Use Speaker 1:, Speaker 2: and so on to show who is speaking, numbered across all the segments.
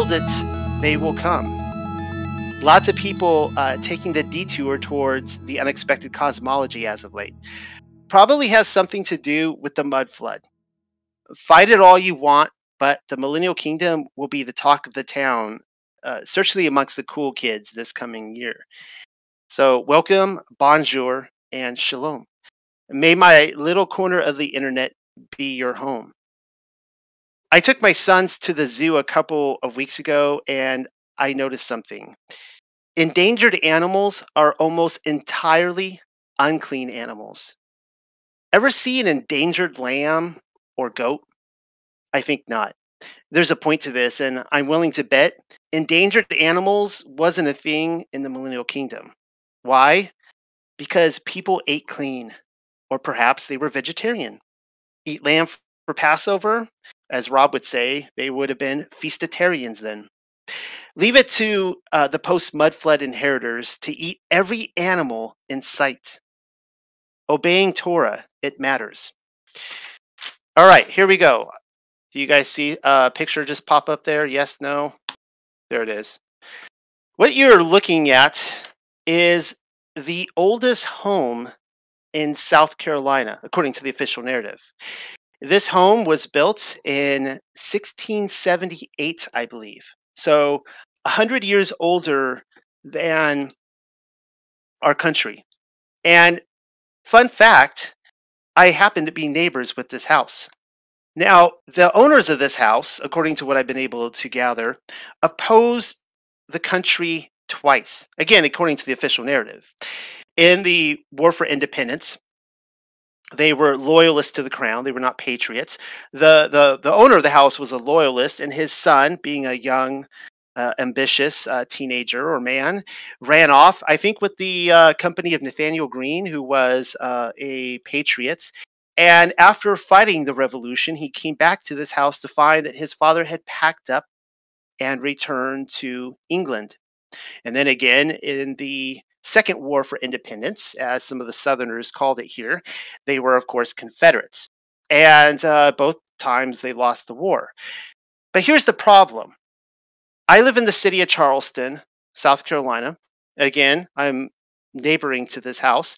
Speaker 1: Build it, they will come. Lots of people uh, taking the detour towards the unexpected cosmology as of late. Probably has something to do with the mud flood. Fight it all you want, but the Millennial Kingdom will be the talk of the town, uh, certainly amongst the cool kids this coming year. So, welcome, bonjour, and shalom. May my little corner of the internet be your home. I took my sons to the zoo a couple of weeks ago and I noticed something. Endangered animals are almost entirely unclean animals. Ever see an endangered lamb or goat? I think not. There's a point to this, and I'm willing to bet endangered animals wasn't a thing in the Millennial Kingdom. Why? Because people ate clean, or perhaps they were vegetarian. Eat lamb for Passover? As Rob would say, they would have been feastitarians then. Leave it to uh, the post mud flood inheritors to eat every animal in sight. Obeying Torah, it matters. All right, here we go. Do you guys see a picture just pop up there? Yes, no? There it is. What you're looking at is the oldest home in South Carolina, according to the official narrative. This home was built in 1678, I believe. So 100 years older than our country. And fun fact, I happen to be neighbors with this house. Now, the owners of this house, according to what I've been able to gather, opposed the country twice. Again, according to the official narrative. In the War for Independence, they were loyalists to the crown. They were not patriots. The, the, the owner of the house was a loyalist, and his son, being a young, uh, ambitious uh, teenager or man, ran off, I think, with the uh, company of Nathaniel Greene, who was uh, a patriot. And after fighting the revolution, he came back to this house to find that his father had packed up and returned to England. And then again, in the Second War for Independence, as some of the Southerners called it here. They were, of course, Confederates. And uh, both times they lost the war. But here's the problem I live in the city of Charleston, South Carolina. Again, I'm neighboring to this house.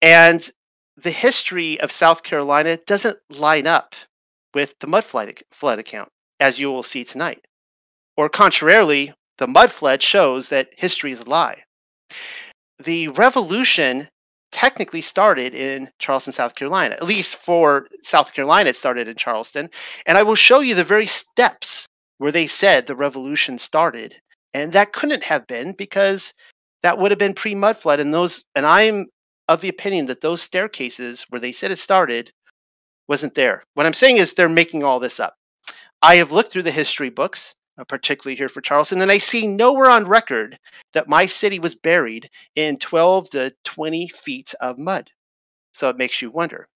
Speaker 1: And the history of South Carolina doesn't line up with the mud flood, flood account, as you will see tonight. Or contrarily, the mud flood shows that history is a lie the revolution technically started in Charleston, South Carolina. At least for South Carolina, it started in Charleston. And I will show you the very steps where they said the revolution started. And that couldn't have been because that would have been pre mud flood. And those, and I'm of the opinion that those staircases where they said it started wasn't there. What I'm saying is they're making all this up. I have looked through the history books uh, particularly here for Charleston. And I see nowhere on record that my city was buried in 12 to 20 feet of mud. So it makes you wonder.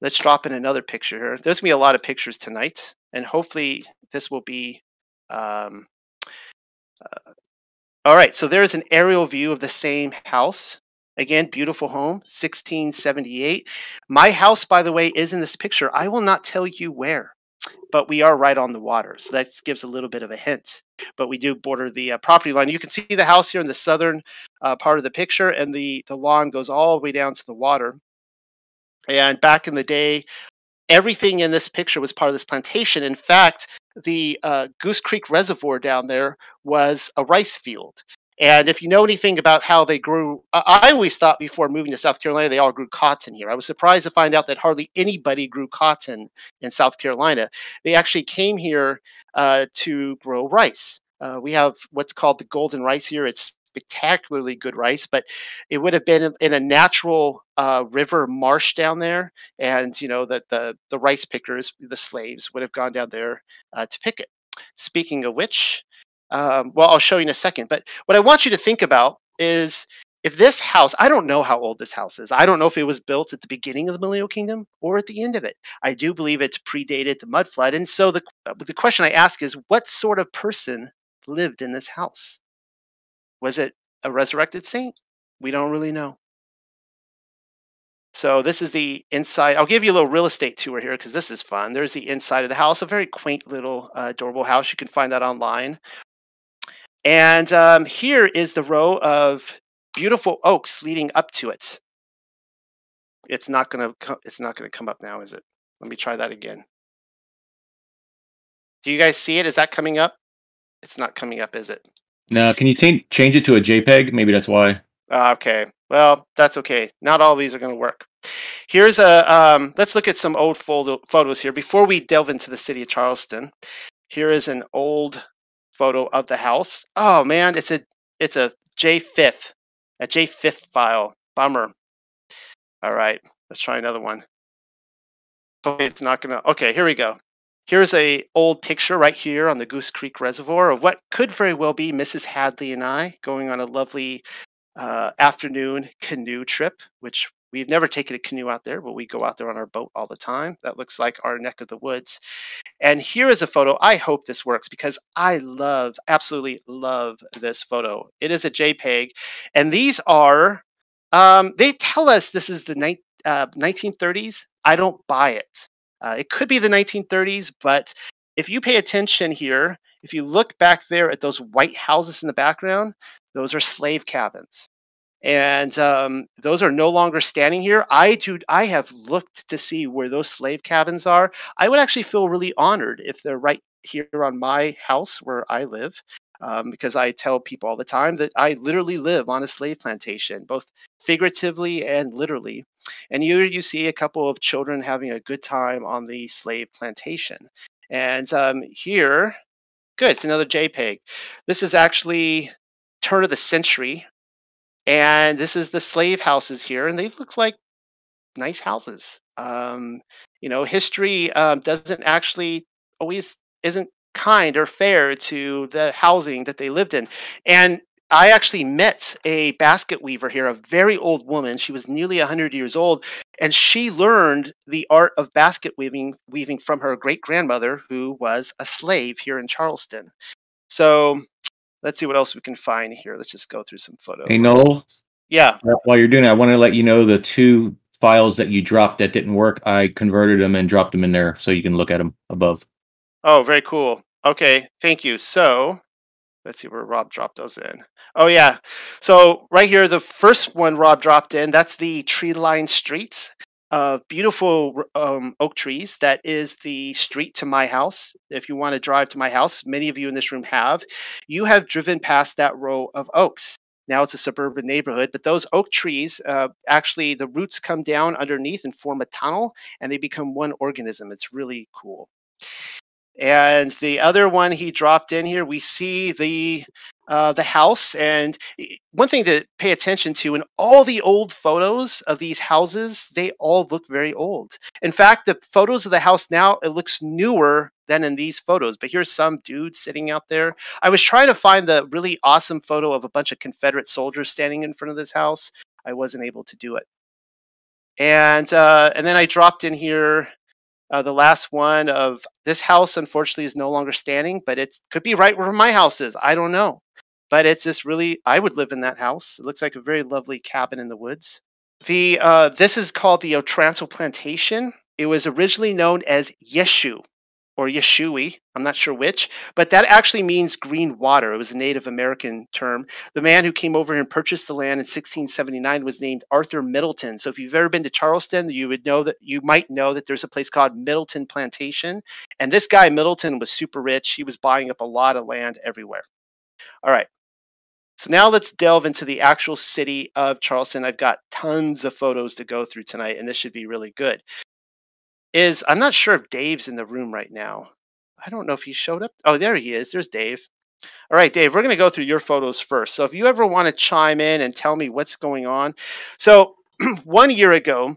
Speaker 1: Let's drop in another picture here. There's going to be a lot of pictures tonight, and hopefully this will be. Um, uh, all right, so there's an aerial view of the same house. Again, beautiful home, 1678. My house, by the way, is in this picture. I will not tell you where but we are right on the water. So that gives a little bit of a hint. But we do border the uh, property line. You can see the house here in the southern uh, part of the picture, and the, the lawn goes all the way down to the water. And back in the day, everything in this picture was part of this plantation. In fact, the uh, Goose Creek Reservoir down there was a rice field. And if you know anything about how they grew, I always thought before moving to South Carolina, they all grew cotton here. I was surprised to find out that hardly anybody grew cotton in South Carolina. They actually came here uh, to grow rice. Uh, we have what's called the golden rice here. It's spectacularly good rice, but it would have been in a natural uh, river marsh down there, and you know that the the rice pickers, the slaves, would have gone down there uh, to pick it. Speaking of which, um, well, I'll show you in a second. But what I want you to think about is if this house, I don't know how old this house is. I don't know if it was built at the beginning of the Millennial Kingdom or at the end of it. I do believe it predated the mud flood. And so the, uh, the question I ask is what sort of person lived in this house? Was it a resurrected saint? We don't really know. So this is the inside. I'll give you a little real estate tour here because this is fun. There's the inside of the house, a very quaint little uh, adorable house. You can find that online. And um, here is the row of beautiful oaks leading up to it. It's not gonna. It's not gonna come up now, is it? Let me try that again. Do you guys see it? Is that coming up? It's not coming up, is it?
Speaker 2: No. Can you change it to a JPEG? Maybe that's why.
Speaker 1: Uh, okay. Well, that's okay. Not all these are going to work. Here's a, um, let's look at some old photo, photos here. Before we delve into the city of Charleston, here is an old photo of the house. Oh man, it's a, it's a J5, a J5 file. Bummer. All right, let's try another one. Okay, it's not gonna, okay, here we go. Here's a old picture right here on the Goose Creek Reservoir of what could very well be Mrs. Hadley and I going on a lovely uh, afternoon canoe trip, which we've never taken a canoe out there, but we go out there on our boat all the time. That looks like our neck of the woods. And here is a photo. I hope this works because I love, absolutely love this photo. It is a JPEG, and these are, um, they tell us this is the uh, 1930s. I don't buy it. Uh, it could be the 1930s, but if you pay attention here, if you look back there at those white houses in the background, those are slave cabins. And um, those are no longer standing here. I do. I have looked to see where those slave cabins are. I would actually feel really honored if they're right here on my house where I live, um, because I tell people all the time that I literally live on a slave plantation, both figuratively and literally. And you you see a couple of children having a good time on the slave plantation. And um, here, good, it's another JPEG. This is actually turn of the century. And this is the slave houses here, and they look like nice houses. Um, you know, history um, doesn't actually always isn't kind or fair to the housing that they lived in. And I actually met a basket weaver here, a very old woman. She was nearly 100 years old, and she learned the art of basket weaving, weaving from her great grandmother, who was a slave here in Charleston. So let's see what else we can find here. Let's just go through some photos.
Speaker 2: Hey, Noel.
Speaker 1: Yeah.
Speaker 2: Uh, while you're doing it, I want to let you know the two files that you dropped that didn't work. I converted them and dropped them in there so you can look at them above.
Speaker 1: Oh, very cool. Okay, thank you. So let's see where Rob dropped those in. Oh yeah. So right here, the first one Rob dropped in, that's the tree lined streets of beautiful um, oak trees. That is the street to my house. If you want to drive to my house, many of you in this room have. You have driven past that row of oaks. Now it's a suburban neighborhood, but those oak trees uh, actually, the roots come down underneath and form a tunnel and they become one organism. It's really cool. And the other one he dropped in here, we see the uh, the house. And one thing to pay attention to in all the old photos of these houses, they all look very old. In fact, the photos of the house now, it looks newer than in these photos. But here's some dude sitting out there. I was trying to find the really awesome photo of a bunch of Confederate soldiers standing in front of this house. I wasn't able to do it. And uh, and then I dropped in here uh, the last one of this house, unfortunately, is no longer standing, but it could be right where my house is. I don't know. But it's just really, I would live in that house. It looks like a very lovely cabin in the woods. The uh, This is called the Otranto Plantation. It was originally known as Yeshu or Yeshui, I'm not sure which, but that actually means green water. It was a Native American term. The man who came over and purchased the land in 1679 was named Arthur Middleton. So if you've ever been to Charleston, you would know that you might know that there's a place called Middleton Plantation. And this guy, Middleton, was super rich. He was buying up a lot of land everywhere. All right. So now let's delve into the actual city of Charleston. I've got tons of photos to go through tonight, and this should be really good is I'm not sure if Dave's in the room right now. I don't know if he showed up. Oh, there he is. There's Dave. All right, Dave, we're going to go through your photos first. So if you ever want to chime in and tell me what's going on. So one year ago,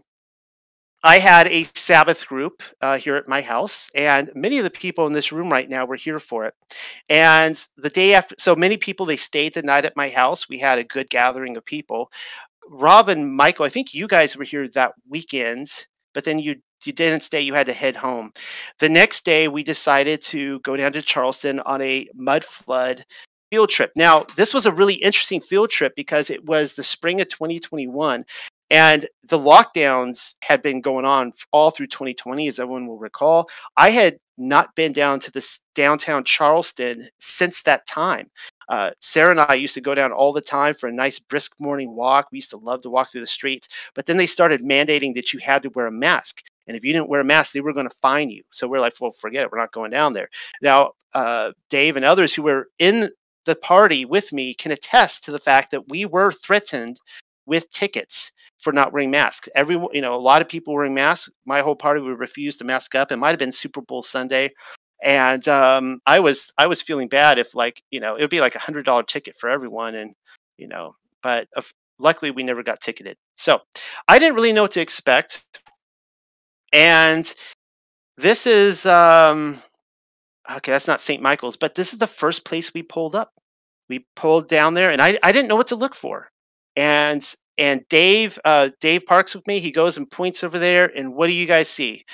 Speaker 1: I had a Sabbath group uh, here at my house, and many of the people in this room right now were here for it. And the day after, so many people they stayed the night at my house. We had a good gathering of people. Rob and Michael, I think you guys were here that weekend, but then you you didn't stay, you had to head home. The next day, we decided to go down to Charleston on a mud flood field trip. Now, this was a really interesting field trip because it was the spring of 2021. And the lockdowns had been going on all through 2020, as everyone will recall. I had not been down to this downtown Charleston since that time. Uh, Sarah and I used to go down all the time for a nice brisk morning walk. We used to love to walk through the streets, but then they started mandating that you had to wear a mask. And if you didn't wear a mask, they were going to fine you. So we're like, well, forget it. We're not going down there. Now, uh, Dave and others who were in the party with me can attest to the fact that we were threatened with tickets for not wearing masks. Every you know, a lot of people wearing masks. My whole party would refuse to mask up. It might have been Super Bowl Sunday, and um, I was I was feeling bad if like you know it would be like a hundred dollar ticket for everyone, and you know, but uh, luckily we never got ticketed. So I didn't really know what to expect, and this is um, okay. That's not St. Michael's, but this is the first place we pulled up. We pulled down there, and I I didn't know what to look for and and Dave uh, Dave Parks with me. He goes and points over there, and what do you guys see?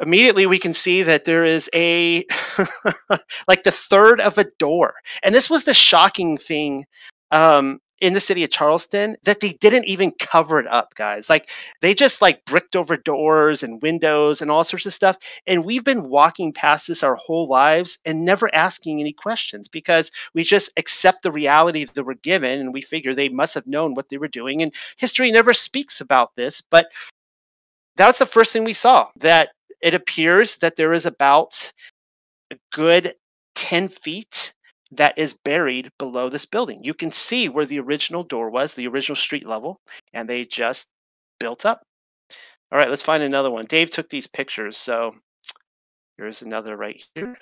Speaker 1: Immediately, we can see that there is a like the third of a door, and this was the shocking thing um, in the city of Charleston that they didn't even cover it up, guys. Like they just like bricked over doors and windows and all sorts of stuff. And we've been walking past this our whole lives and never asking any questions because we just accept the reality that we're given and we figure they must have known what they were doing. And history never speaks about this, but that's the first thing we saw that it appears that there is about a good 10 feet that is buried below this building. You can see where the original door was, the original street level, and they just built up. All right, let's find another one. Dave took these pictures, so here's another right here.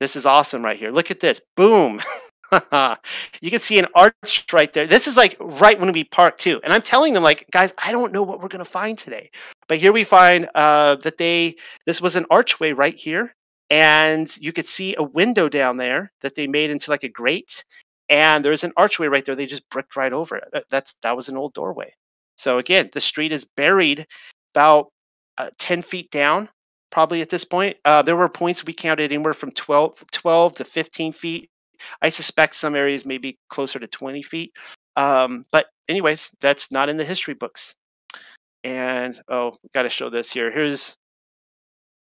Speaker 1: This is awesome right here. Look at this. Boom. you can see an arch right there. This is like right when we park too. And I'm telling them like, guys, I don't know what we're going to find today. But here we find uh, that they, this was an archway right here and you could see a window down there that they made into like a grate and there's an archway right there they just bricked right over it that's that was an old doorway. So again the street is buried about uh, 10 feet down probably at this point. Uh, there were points we counted anywhere from 12, 12 to 15 feet. I suspect some areas may be closer to 20 feet. Um, but anyways that's not in the history books. And oh got to show this here. Here's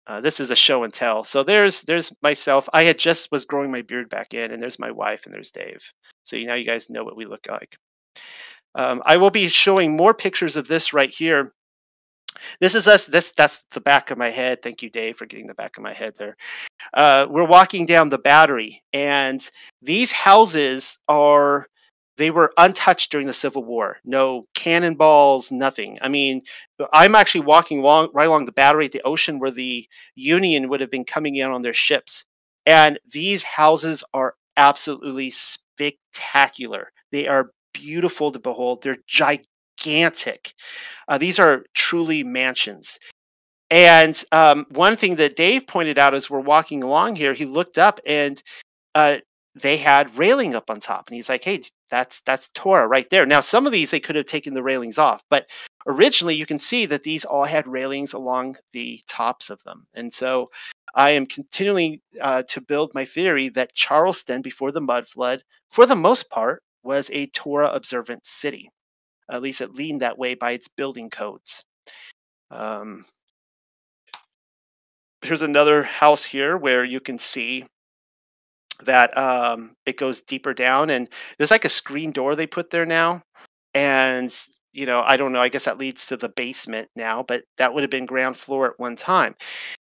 Speaker 1: uh, this is a show and tell. So there's there's myself. I had just was growing my beard back in, and there's my wife, and there's Dave. So now you guys know what we look like. Um, I will be showing more pictures of this right here. This is us. This that's the back of my head. Thank you, Dave, for getting the back of my head there. Uh, we're walking down the battery, and these houses are they were untouched during the Civil War. No cannonballs, nothing. I mean, I'm actually walking along right along the battery at the ocean where the Union would have been coming in on their ships. And these houses are absolutely spectacular. They are beautiful to behold. They're gigantic. Uh, these are truly mansions. And um, one thing that Dave pointed out as we're walking along here, he looked up and uh, they had railing up on top and he's like hey that's that's torah right there. Now some of these they could have taken the railings off but originally you can see that these all had railings along the tops of them. And so i am continuing uh, to build my theory that charleston before the mud flood for the most part was a torah observant city at least it leaned that way by its building codes. Um, here's another house here where you can see that um, it goes deeper down and there's like a screen door they put there now and you know i don't know i guess that leads to the basement now but that would have been ground floor at one time.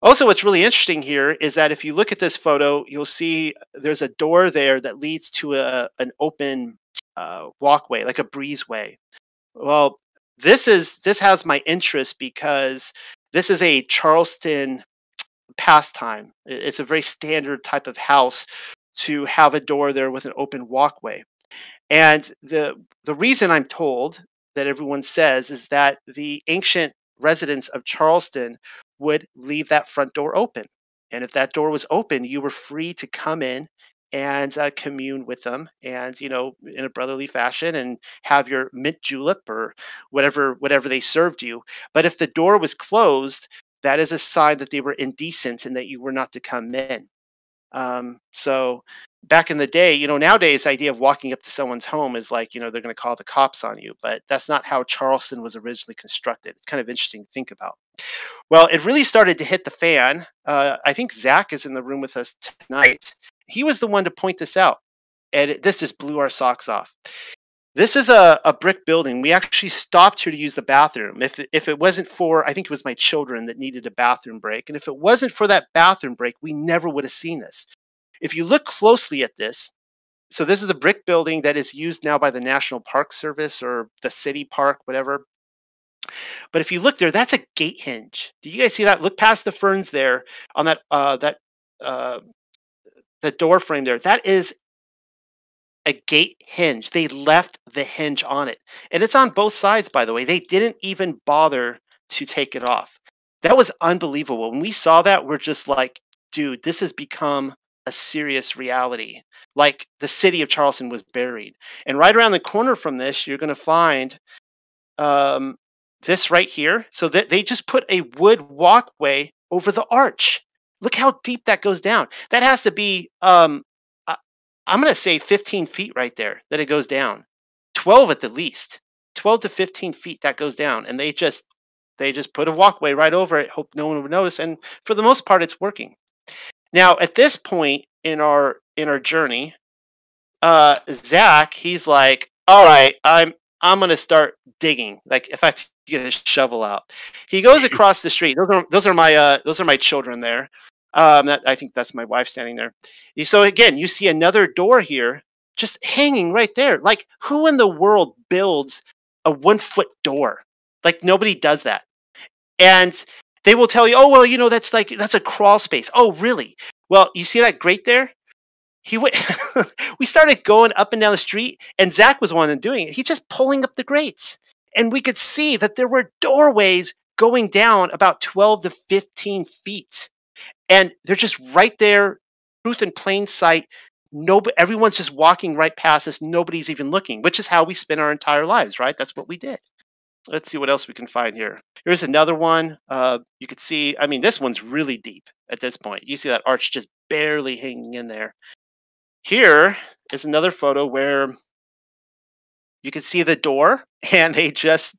Speaker 1: Also what's really interesting here is that if you look at this photo you'll see there's a door there that leads to a, an open uh, walkway like a breezeway. Well this is this has my interest because this is a charleston pastime. It's a very standard type of house to have a door there with an open walkway. And the the reason I'm told that everyone says is that the ancient residents of Charleston would leave that front door open. And if that door was open, you were free to come in and uh, commune with them and you know in a brotherly fashion and have your mint julep or whatever whatever they served you but if the door was closed that is a sign that they were indecent and that you were not to come in. Um, so back in the day, you know, nowadays the idea of walking up to someone's home is like, you know, they're going to call the cops on you, but that's not how Charleston was originally constructed. It's kind of interesting to think about. Well, it really started to hit the fan. Uh, I think Zach is in the room with us tonight. He was the one to point this out, and it, this just blew our socks off. This is a, a brick building. We actually stopped here to use the bathroom. If, if it wasn't for, I think it was my children that needed a bathroom break. And if it wasn't for that bathroom break, we never would have seen this. If you look closely at this, so this is a brick building that is used now by the National Park Service or the city park, whatever. But if you look there, that's a gate hinge. Do you guys see that? Look past the ferns there on that uh, that uh, the door frame there. That is a gate hinge. They left the hinge on it, and it's on both sides. By the way, they didn't even bother to take it off. That was unbelievable. When we saw that, we're just like, dude, this has become a serious reality. Like the city of Charleston was buried. And right around the corner from this, you're going to find um, this right here. So that they just put a wood walkway over the arch. Look how deep that goes down. That has to be, um, I'm going to say 15 feet right there that it goes down. 12 at the least. 12 to 15 feet that goes down. And they just they just put a walkway right over it. Hope no one would notice. And for the most part, it's working. Now, at this point in our in our journey, uh, Zach, he's like, "All right, I'm I'm gonna start digging. Like, if I get a shovel out." He goes across the street. Those are those are my uh, those are my children there. Um, that, I think that's my wife standing there. So again, you see another door here, just hanging right there. Like, who in the world builds a one foot door? Like, nobody does that. And they will tell you, oh well, you know that's like that's a crawl space. Oh really? Well, you see that grate there? He went. we started going up and down the street, and Zach was one and doing it. He's just pulling up the grates, and we could see that there were doorways going down about twelve to fifteen feet, and they're just right there, truth in plain sight. No, everyone's just walking right past us. Nobody's even looking, which is how we spend our entire lives, right? That's what we did. Let's see what else we can find here. Here's another one. Uh, you could see, I mean, this one's really deep at this point. You see that arch just barely hanging in there. Here is another photo where you can see the door and they just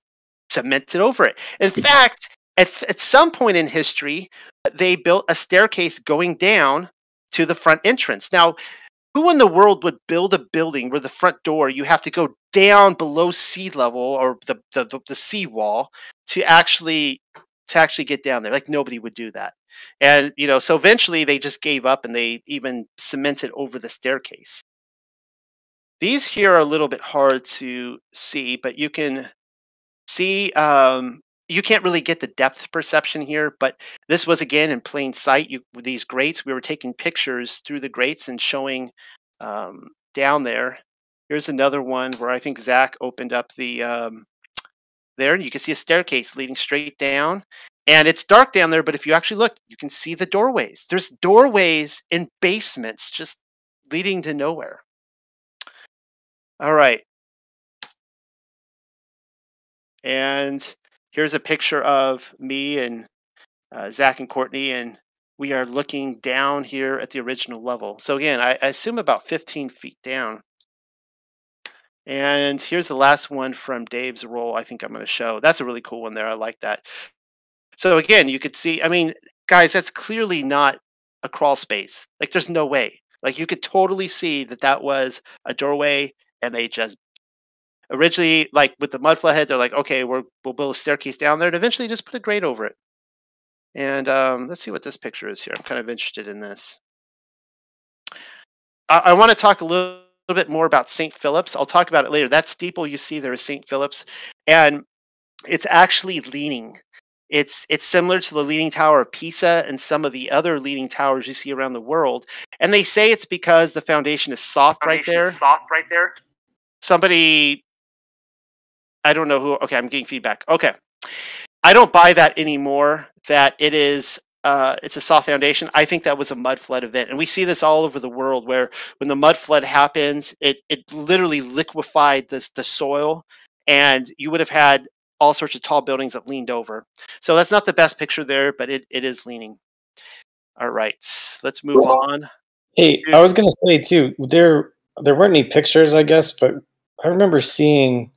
Speaker 1: cemented over it. In fact, at, at some point in history, they built a staircase going down to the front entrance. Now, who in the world would build a building where the front door you have to go down below sea level or the the, the, the sea wall to actually to actually get down there? Like nobody would do that. And you know so eventually they just gave up and they even cemented over the staircase. These here are a little bit hard to see but you can see um, you can't really get the depth perception here, but this was again in plain sight. You, these grates, we were taking pictures through the grates and showing um, down there. Here's another one where I think Zach opened up the um, there. You can see a staircase leading straight down, and it's dark down there. But if you actually look, you can see the doorways. There's doorways in basements just leading to nowhere. All right, and here's a picture of me and uh, Zach and Courtney, and we are looking down here at the original level. So again, I, I assume about 15 feet down. And here's the last one from Dave's roll I think I'm going to show. That's a really cool one there. I like that. So again, you could see, I mean, guys, that's clearly not a crawl space. Like there's no way. Like you could totally see that that was a doorway and they just originally like with the mud flathead they're like okay we're, we'll build a staircase down there and eventually just put a grate over it. And um, let's see what this picture is here. I'm kind of interested in this. I, I want to talk a little, little bit more about st philip's. I'll talk about it later. That steeple you see there is st philip's. And it's actually leaning. It's it's similar to the leaning tower of pisa and some of the other leaning towers you see around the world. And they say it's because the foundation is soft foundation right there.
Speaker 3: soft right there?
Speaker 1: Somebody I don't know who. Okay, I'm getting feedback. Okay, I don't buy that anymore. That it is. Uh, it's a soft foundation. I think that was a mud flood event, and we see this all over the world. Where when the mud flood happens, it it literally liquefied the the soil, and you would have had all sorts of tall buildings that leaned over. So that's not the best picture there, but it, it is leaning. All right, let's move on.
Speaker 3: Hey, I was gonna say too. There, there weren't any pictures, I guess, but I remember seeing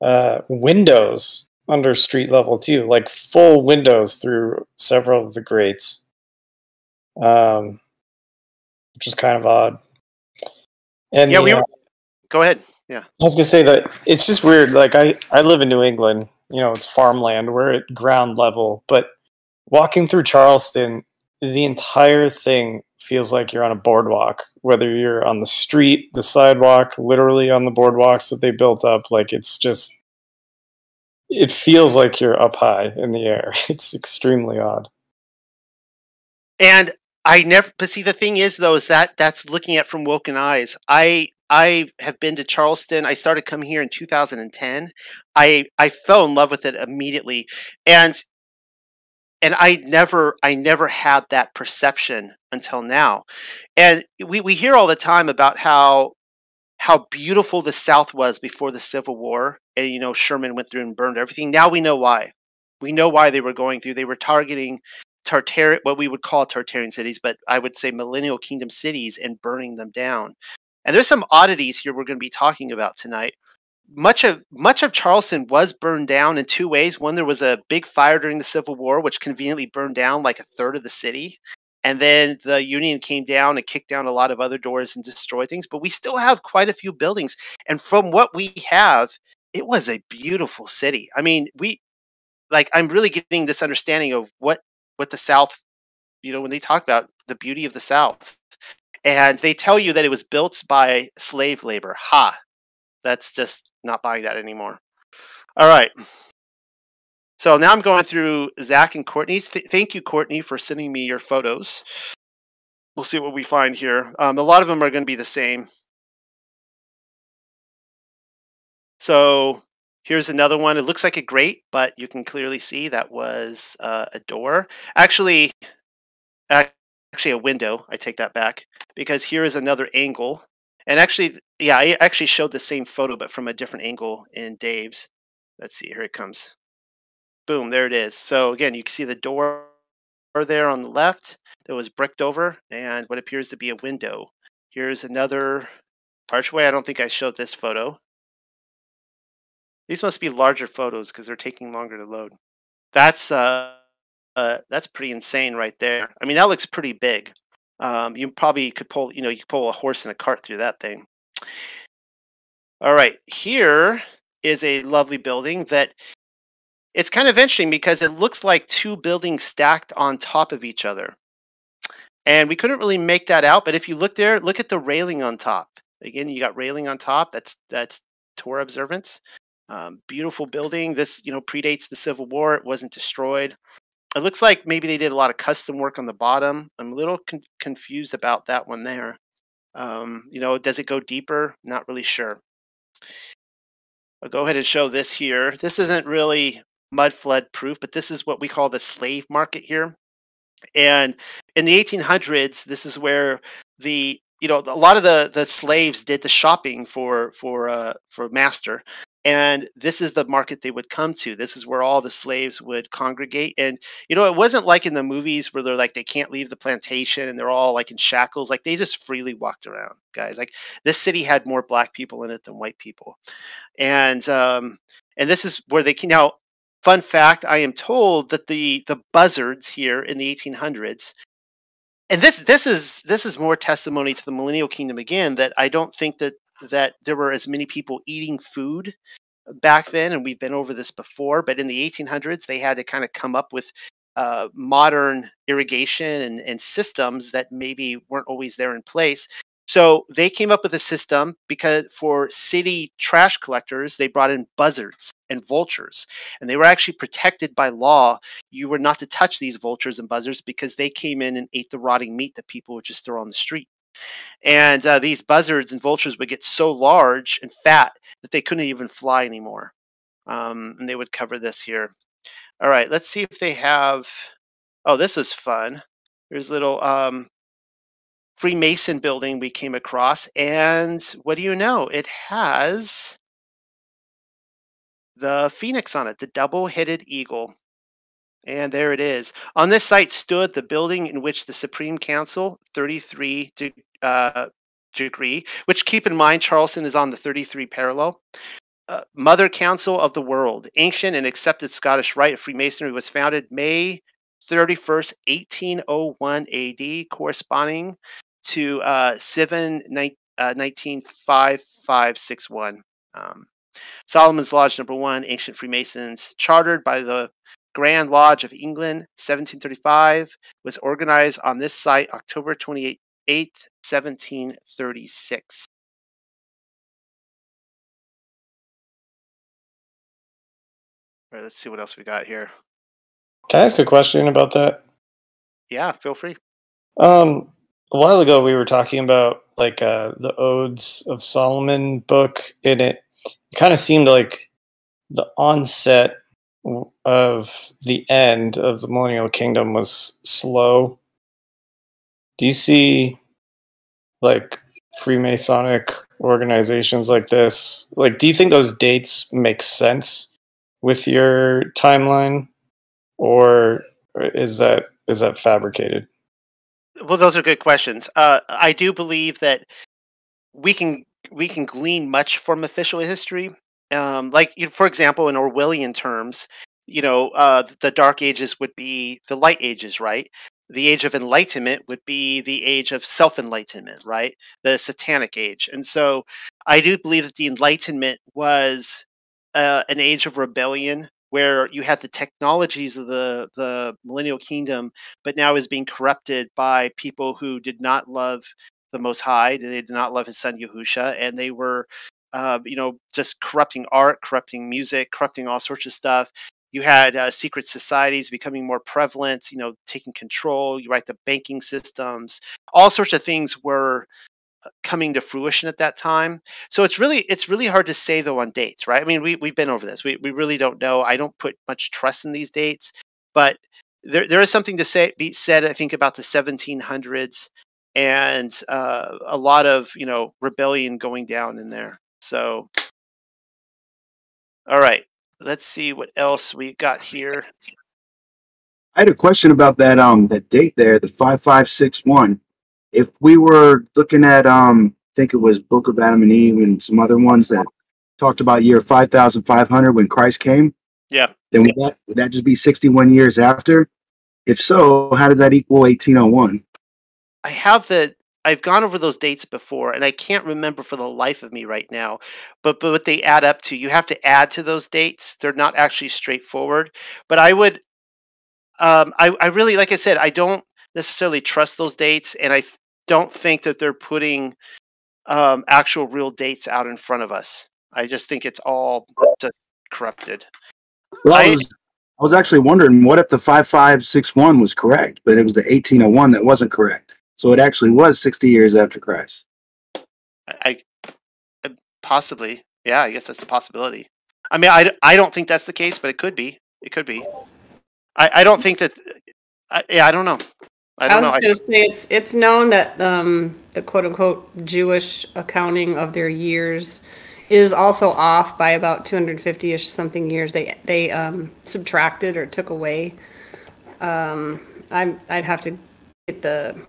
Speaker 3: uh, windows under street level too, like full windows through several of the grates, um, which is kind of odd. And
Speaker 1: Yeah, we were. Go ahead. Yeah.
Speaker 3: I was gonna say that it's just weird. Like I, I live in New England. You know, it's farmland. We're at ground level, but walking through Charleston, the entire thing feels like you're on a boardwalk. Whether you're on the street, the sidewalk, literally on the boardwalks that they built up, like it's just, it feels like you're up high in the air. It's extremely odd.
Speaker 1: And I never. But see, the thing is, though, is that that's looking at from Woken Eyes. I I have been to Charleston. I started coming here in 2010. I I fell in love with it immediately, and and I never I never had that perception until now. And we we hear all the time about how how beautiful the South was before the Civil War, and you know Sherman went through and burned everything. Now we know why. We know why they were going through. They were targeting Tartarian, what we would call Tartarian cities, but I would say Millennial Kingdom cities, and burning them down. And there's some oddities here we're going to be talking about tonight. Much of much of Charleston was burned down in two ways. One, there was a big fire during the Civil War, which conveniently burned down like a third of the city. And then the Union came down and kicked down a lot of other doors and destroyed things. But we still have quite a few buildings. And from what we have, it was a beautiful city. I mean, we like I'm really getting this understanding of what what the South, you know, when they talk about the beauty of the South. And they tell you that it was built by slave labor. Ha. That's just not buying that anymore. All right. So now I'm going through Zach and Courtney's. Th- thank you, Courtney, for sending me your photos. We'll see what we find here. Um, a lot of them are going to be the same. So here's another one. It looks like a grate, but you can clearly see that was uh, a door. Actually, actually a window. I take that back because here is another angle. And actually, yeah, I actually showed the same photo, but from a different angle in Dave's. Let's see, here it comes. Boom, there it is. So again, you can see the door there on the left that was bricked over and what appears to be a window. Here's another archway. I don't think I showed this photo. These must be larger photos because they're taking longer to load. That's uh, uh, that's pretty insane right there. I mean, that looks pretty big. Um, you probably could pull, you know, you could pull a horse and a cart through that thing. All right, here is a lovely building that it's kind of interesting because it looks like two buildings stacked on top of each other. And we couldn't really make that out, but if you look there, look at the railing on top. Again, you got railing on top. That's that's Torah observance. Um, beautiful building. This you know predates the Civil War. It wasn't destroyed. It looks like maybe they did a lot of custom work on the bottom. I'm a little con- confused about that one there. Um, you know, does it go deeper? Not really sure. I'll go ahead and show this here. This isn't really mud flood proof, but this is what we call the slave market here. And in the 1800s, this is where the you know a lot of the the slaves did the shopping for for uh, for master, and this is the market they would come to. This is where all the slaves would congregate. And you know, it wasn't like in the movies where they're like they can't leave the plantation and they're all like in shackles. Like they just freely walked around, guys. Like this city had more black people in it than white people, and um, and this is where they can now fun fact i am told that the the buzzards here in the 1800s and this this is this is more testimony to the millennial kingdom again that i don't think that that there were as many people eating food back then and we've been over this before but in the 1800s they had to kind of come up with uh, modern irrigation and, and systems that maybe weren't always there in place so they came up with a system because for city trash collectors, they brought in buzzards and vultures, and they were actually protected by law. You were not to touch these vultures and buzzards because they came in and ate the rotting meat that people would just throw on the street. And uh, these buzzards and vultures would get so large and fat that they couldn't even fly anymore. Um, and they would cover this here. All right, let's see if they have. Oh, this is fun. There's a little um, Freemason building we came across, and what do you know? It has the phoenix on it, the double-headed eagle. And there it is. On this site stood the building in which the Supreme Council, 33 de- uh, degree, which keep in mind Charleston is on the 33 parallel. Uh, Mother Council of the World, ancient and accepted Scottish rite of Freemasonry, was founded May 31st, 1801 AD, corresponding to uh, 7 uh, 195561. Um, Solomon's Lodge number one, Ancient Freemasons, chartered by the Grand Lodge of England, 1735, was organized on this site October 28, 1736. All right, let's see what else we got here.
Speaker 3: Can I ask a question about that?
Speaker 1: Yeah, feel free.
Speaker 3: Um, a while ago we were talking about like uh, the Odes of Solomon book, and it, it kind of seemed like the onset of the end of the millennial kingdom was slow. Do you see like Freemasonic organizations like this? Like, do you think those dates make sense with your timeline, or is that is that fabricated?
Speaker 1: Well, those are good questions. Uh, I do believe that we can we can glean much from official history. Um, like, for example, in Orwellian terms, you know, uh, the Dark Ages would be the Light Ages, right? The Age of Enlightenment would be the Age of Self Enlightenment, right? The Satanic Age. And so I do believe that the Enlightenment was uh, an age of rebellion where you had the technologies of the the millennial kingdom but now is being corrupted by people who did not love the most high they did not love his son yahusha and they were uh, you know just corrupting art corrupting music corrupting all sorts of stuff you had uh, secret societies becoming more prevalent you know taking control you write the banking systems all sorts of things were coming to fruition at that time. So it's really it's really hard to say though on dates, right? I mean, we we've been over this. We we really don't know. I don't put much trust in these dates, but there there is something to say be said. I think about the 1700s and uh, a lot of you know rebellion going down in there. So, all right, let's see what else we got here.
Speaker 4: I had a question about that um that date there, the five five six one if we were looking at um I think it was Book of Adam and Eve and some other ones that talked about year 5500 when Christ came,
Speaker 1: yeah.
Speaker 4: Then would that would that just be 61 years after? If so, how does that equal 1801?
Speaker 1: I have the I've gone over those dates before and I can't remember for the life of me right now. But but what they add up to, you have to add to those dates. They're not actually straightforward. But I would um I, I really like I said, I don't necessarily trust those dates and I don't think that they're putting um, actual real dates out in front of us. I just think it's all just corrupted.
Speaker 4: Well, I, was, I was actually wondering what if the 5561 was correct, but it was the 1801 that wasn't correct. So it actually was 60 years after Christ.
Speaker 1: I, I possibly, yeah, I guess that's a possibility. I mean, I, I don't think that's the case, but it could be. It could be. I, I don't think that. I, yeah, I don't know. I, don't.
Speaker 5: I was going to say it's it's known that um, the quote unquote Jewish accounting of their years is also off by about 250 ish something years. They they um, subtracted or took away. Um, i I'd have to get the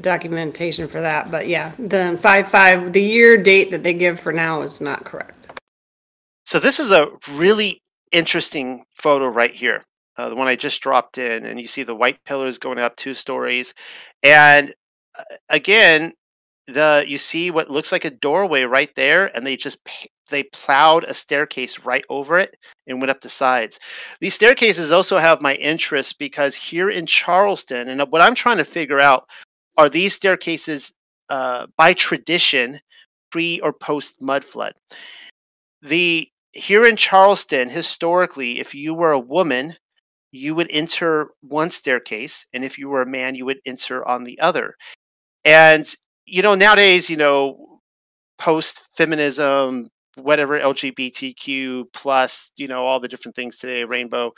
Speaker 5: documentation for that, but yeah, the five five the year date that they give for now is not correct.
Speaker 1: So this is a really interesting photo right here uh, the one I just dropped in, and you see the white pillars going up two stories. And uh, again, the you see what looks like a doorway right there, and they just they plowed a staircase right over it and went up the sides. These staircases also have my interest because here in Charleston, and what I'm trying to figure out are these staircases uh, by tradition pre or post mud flood. The here in Charleston, historically, if you were a woman you would enter one staircase, and if you were a man, you would enter on the other. And you know, nowadays, you know, post feminism, whatever LGBTQ plus, you know, all the different things today, rainbow.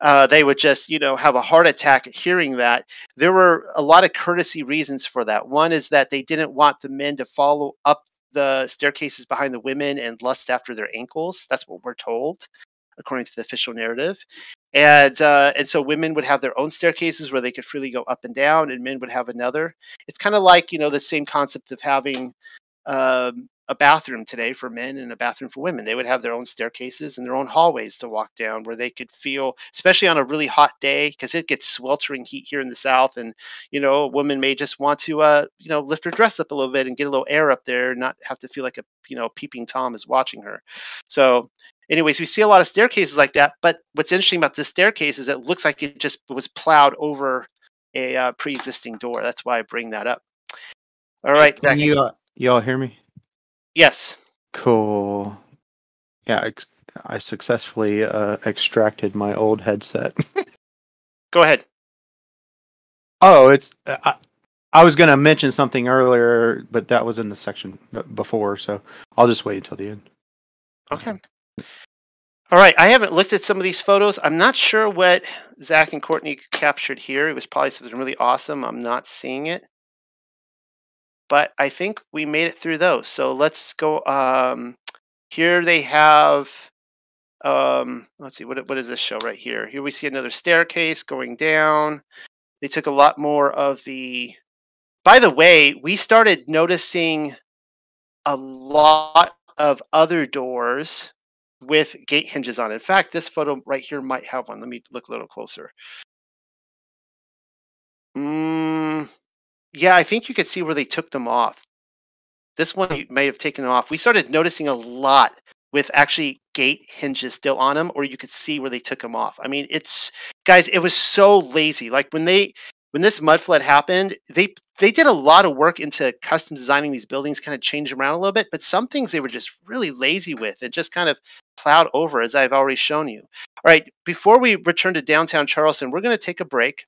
Speaker 1: Uh, they would just, you know, have a heart attack hearing that. There were a lot of courtesy reasons for that. One is that they didn't want the men to follow up the staircases behind the women and lust after their ankles. That's what we're told. according to the official narrative. And uh, and so women would have their own staircases where they could freely go up and down, and men would have another. It's kind of like you know the same concept of having um, a bathroom today for men and a bathroom for women. They would have their own staircases and their own hallways to walk down where they could feel, especially on a really hot day, because it gets sweltering heat here in the South. And, you know, a woman may just want to, uh, you know, lift her dress up a little bit and get a little air up there, not have to feel like a, you know, peeping Tom is watching her. So, anyways, we see a lot of staircases like that. But what's interesting about this staircase is it looks like it just was plowed over a uh, pre existing door. That's why I bring that up. All right.
Speaker 6: Can you, uh, you all hear me?
Speaker 1: Yes.
Speaker 6: Cool. Yeah, ex- I successfully uh, extracted my old headset.
Speaker 1: Go ahead.
Speaker 6: oh, it's. uh, I, I was going to mention something earlier, but that was in the section before, so I'll just wait until the end.
Speaker 1: Okay. All right. I haven't looked at some of these photos. I'm not sure what Zach and Courtney captured here. It was probably something really awesome. I'm not seeing it. But I think we made it through those. So let's go. Um, here they have. Um, let's see. What, what is this show right here? Here we see another staircase going down. They took a lot more of the. By the way, we started noticing a lot of other doors with gate hinges on. In fact, this photo right here might have one. Let me look a little closer. Mm, yeah, I think you could see where they took them off. This one you may have taken them off. We started noticing a lot with actually gate hinges still on them, or you could see where they took them off. I mean, it's guys, it was so lazy. Like when they when this mud flood happened, they they did a lot of work into custom designing these buildings, kind of change them around a little bit. But some things they were just really lazy with and just kind of plowed over, as I've already shown you. All right, before we return to downtown Charleston, we're going to take a break.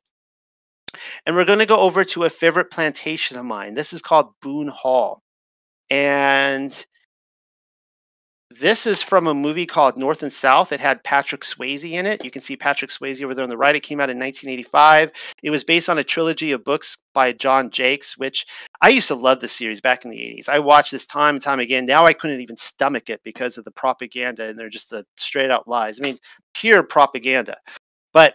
Speaker 1: And we're going to go over to a favorite plantation of mine. This is called Boone Hall. And this is from a movie called North and South. It had Patrick Swayze in it. You can see Patrick Swayze over there on the right. It came out in 1985. It was based on a trilogy of books by John Jakes, which I used to love the series back in the 80s. I watched this time and time again. Now I couldn't even stomach it because of the propaganda and they're just the straight out lies. I mean, pure propaganda. But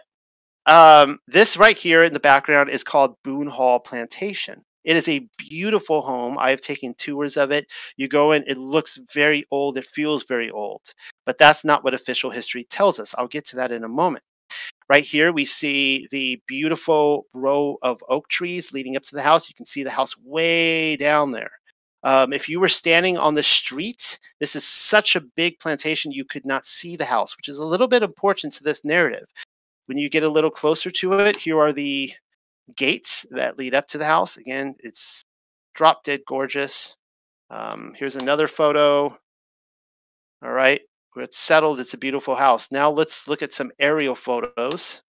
Speaker 1: um, this right here in the background is called Boone Hall Plantation. It is a beautiful home. I have taken tours of it. You go in, it looks very old. It feels very old, but that's not what official history tells us. I'll get to that in a moment. Right here, we see the beautiful row of oak trees leading up to the house. You can see the house way down there. Um, if you were standing on the street, this is such a big plantation, you could not see the house, which is a little bit important to this narrative. When you get a little closer to it, here are the gates that lead up to the house. Again, it's drop dead gorgeous. Um, here's another photo. All right, it's settled. It's a beautiful house. Now let's look at some aerial photos.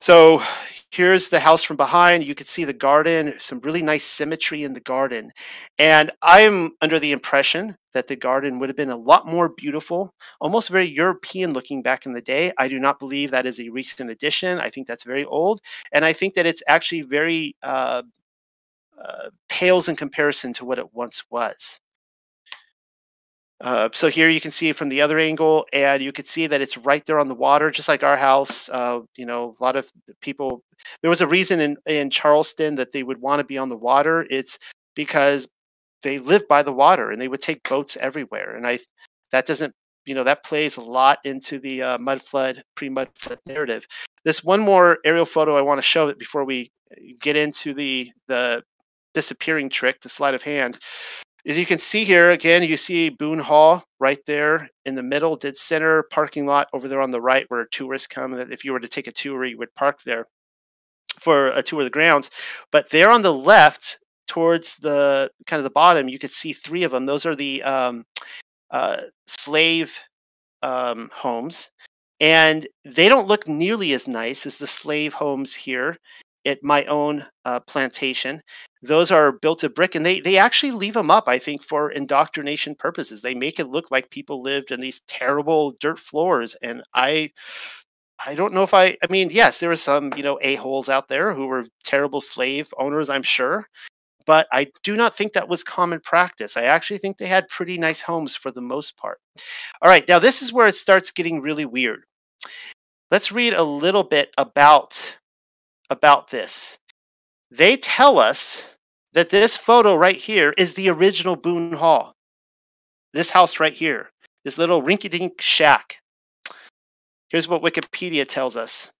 Speaker 1: So here's the house from behind. You can see the garden, some really nice symmetry in the garden. And I'm under the impression that the garden would have been a lot more beautiful, almost very European looking back in the day. I do not believe that is a recent addition. I think that's very old. And I think that it's actually very uh, uh, pales in comparison to what it once was. Uh, so here you can see from the other angle, and you can see that it's right there on the water, just like our house. Uh, you know, a lot of people. There was a reason in in Charleston that they would want to be on the water. It's because they live by the water, and they would take boats everywhere. And I, that doesn't, you know, that plays a lot into the uh, mud flood, pre mud flood narrative. This one more aerial photo I want to show it before we get into the the disappearing trick, the sleight of hand. As you can see here, again, you see Boone Hall right there in the middle, dead center, parking lot over there on the right where tourists come. If you were to take a tour, you would park there for a tour of the grounds. But there on the left, towards the kind of the bottom, you could see three of them. Those are the um, uh, slave um, homes. And they don't look nearly as nice as the slave homes here at my own uh, plantation. Those are built of brick, and they they actually leave them up. I think for indoctrination purposes. They make it look like people lived in these terrible dirt floors, and I. I don't know if I. I mean, yes, there were some, you know, a holes out there who were terrible slave owners. I'm sure, but I do not think that was common practice. I actually think they had pretty nice homes for the most part. All right, now this is where it starts getting really weird. Let's read a little bit about about this. They tell us that this photo right here is the original Boone Hall. This house right here, this little rinky-dink shack. Here's what Wikipedia tells us.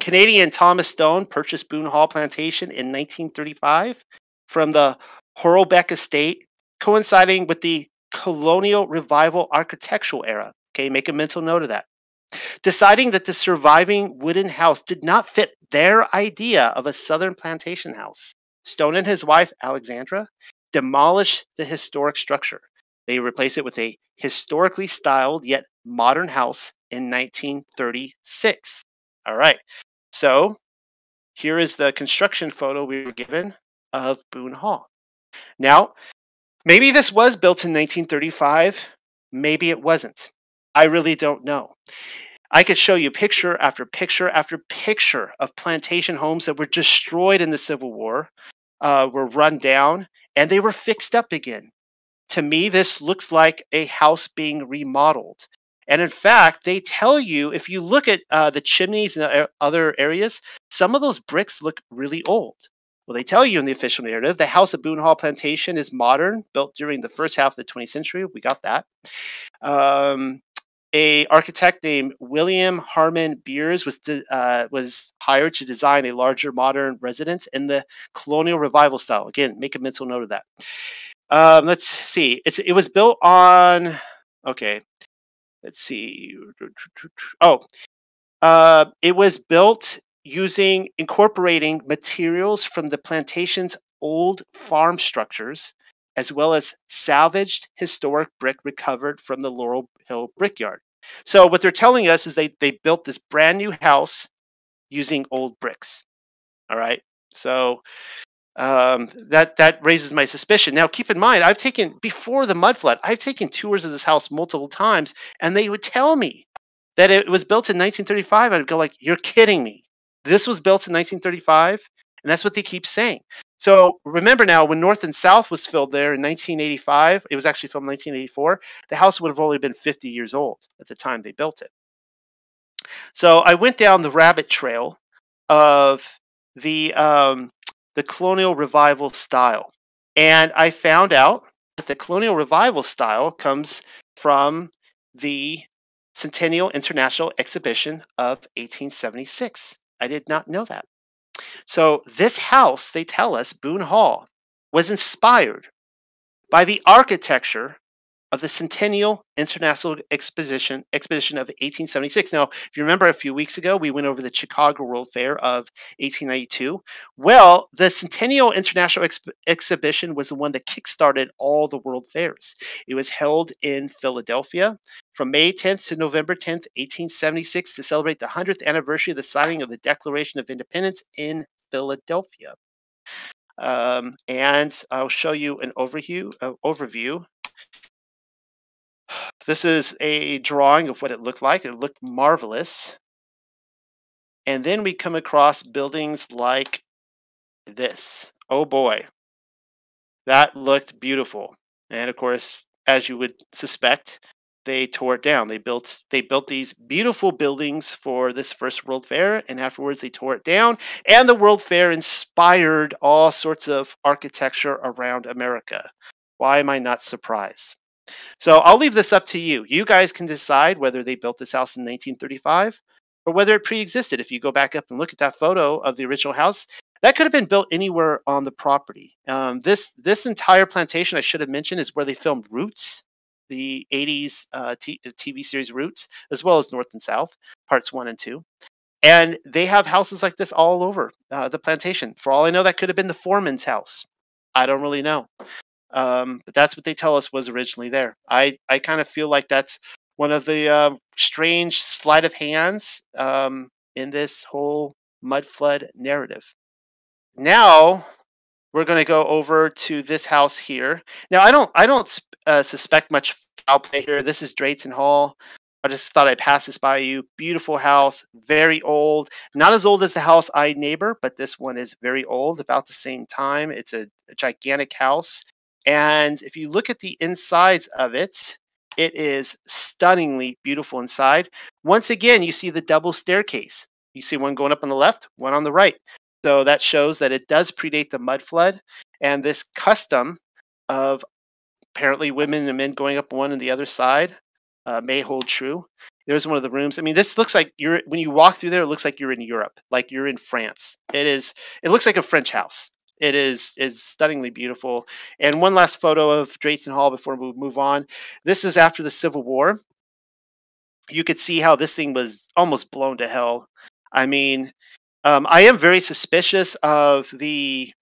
Speaker 1: Canadian Thomas Stone purchased Boone Hall Plantation in 1935 from the Horlbeck Estate, coinciding with the colonial revival architectural era. Okay, make a mental note of that. Deciding that the surviving wooden house did not fit their idea of a southern plantation house, Stone and his wife, Alexandra, demolished the historic structure. They replaced it with a historically styled yet modern house in 1936. All right. So here is the construction photo we were given of Boone Hall. Now, maybe this was built in 1935, maybe it wasn't. I really don't know. I could show you picture after picture after picture of plantation homes that were destroyed in the Civil War, uh, were run down, and they were fixed up again. To me, this looks like a house being remodeled. And in fact, they tell you if you look at uh, the chimneys and other areas, some of those bricks look really old. Well, they tell you in the official narrative the house at Boone Hall Plantation is modern, built during the first half of the 20th century. We got that. Um, a architect named William Harmon Beers was uh, was hired to design a larger modern residence in the colonial revival style. Again, make a mental note of that. Um, let's see. It's it was built on. Okay, let's see. Oh, uh, it was built using incorporating materials from the plantation's old farm structures, as well as salvaged historic brick recovered from the Laurel Hill Brickyard. So what they're telling us is they they built this brand new house using old bricks. All right. So um, that that raises my suspicion. Now, keep in mind, I've taken before the mud flood. I've taken tours of this house multiple times, and they would tell me that it was built in 1935. I'd go like, "You're kidding me! This was built in 1935," and that's what they keep saying. So remember now, when North and South was filled there in 1985, it was actually filmed in 1984. The house would have only been 50 years old at the time they built it. So I went down the rabbit trail of the um, the colonial revival style. And I found out that the colonial revival style comes from the Centennial International Exhibition of 1876. I did not know that. So, this house, they tell us, Boone Hall, was inspired by the architecture of the Centennial International Exposition Exposition of 1876. Now, if you remember a few weeks ago, we went over the Chicago World Fair of 1892. Well, the Centennial International Exp- Exhibition was the one that kickstarted all the world fairs. It was held in Philadelphia from May 10th to November 10th, 1876, to celebrate the 100th anniversary of the signing of the Declaration of Independence in Philadelphia. Um, and I'll show you an overview, uh, overview this is a drawing of what it looked like. It looked marvelous. And then we come across buildings like this. Oh boy. That looked beautiful. And of course, as you would suspect, they tore it down. They built they built these beautiful buildings for this first World Fair, and afterwards they tore it down. And the World Fair inspired all sorts of architecture around America. Why am I not surprised? So I'll leave this up to you. You guys can decide whether they built this house in 1935 or whether it pre-existed. If you go back up and look at that photo of the original house, that could have been built anywhere on the property. Um, this this entire plantation, I should have mentioned, is where they filmed Roots, the 80s uh, TV series Roots, as well as North and South, parts one and two. And they have houses like this all over uh, the plantation. For all I know, that could have been the foreman's house. I don't really know. Um, but that's what they tell us was originally there. I, I kind of feel like that's one of the uh, strange sleight of hands um, in this whole mud flood narrative. Now we're going to go over to this house here. Now I don't I don't uh, suspect much foul play here. This is Drayton Hall. I just thought I'd pass this by you. Beautiful house, very old. Not as old as the house I neighbor, but this one is very old, about the same time. It's a, a gigantic house. And if you look at the insides of it, it is stunningly beautiful inside. Once again, you see the double staircase. You see one going up on the left, one on the right. So that shows that it does predate the mud flood. And this custom of apparently women and men going up one and the other side uh, may hold true. There's one of the rooms. I mean, this looks like you're when you walk through there. It looks like you're in Europe, like you're in France. It is. It looks like a French house. It is is stunningly beautiful. And one last photo of Drayton Hall before we move on. This is after the Civil War. You could see how this thing was almost blown to hell. I mean, um, I am very suspicious of the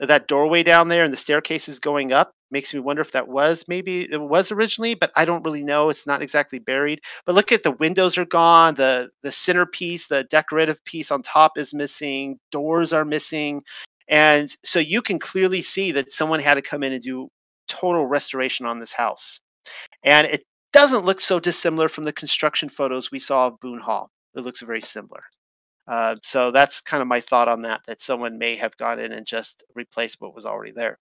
Speaker 1: that doorway down there and the staircases going up makes me wonder if that was maybe it was originally, but I don't really know. It's not exactly buried. But look at the windows are gone. The the centerpiece, the decorative piece on top is missing. Doors are missing. And so you can clearly see that someone had to come in and do total restoration on this house. And it doesn't look so dissimilar from the construction photos we saw of Boone Hall. It looks very similar. Uh, so that's kind of my thought on that, that someone may have gone in and just replaced what was already there.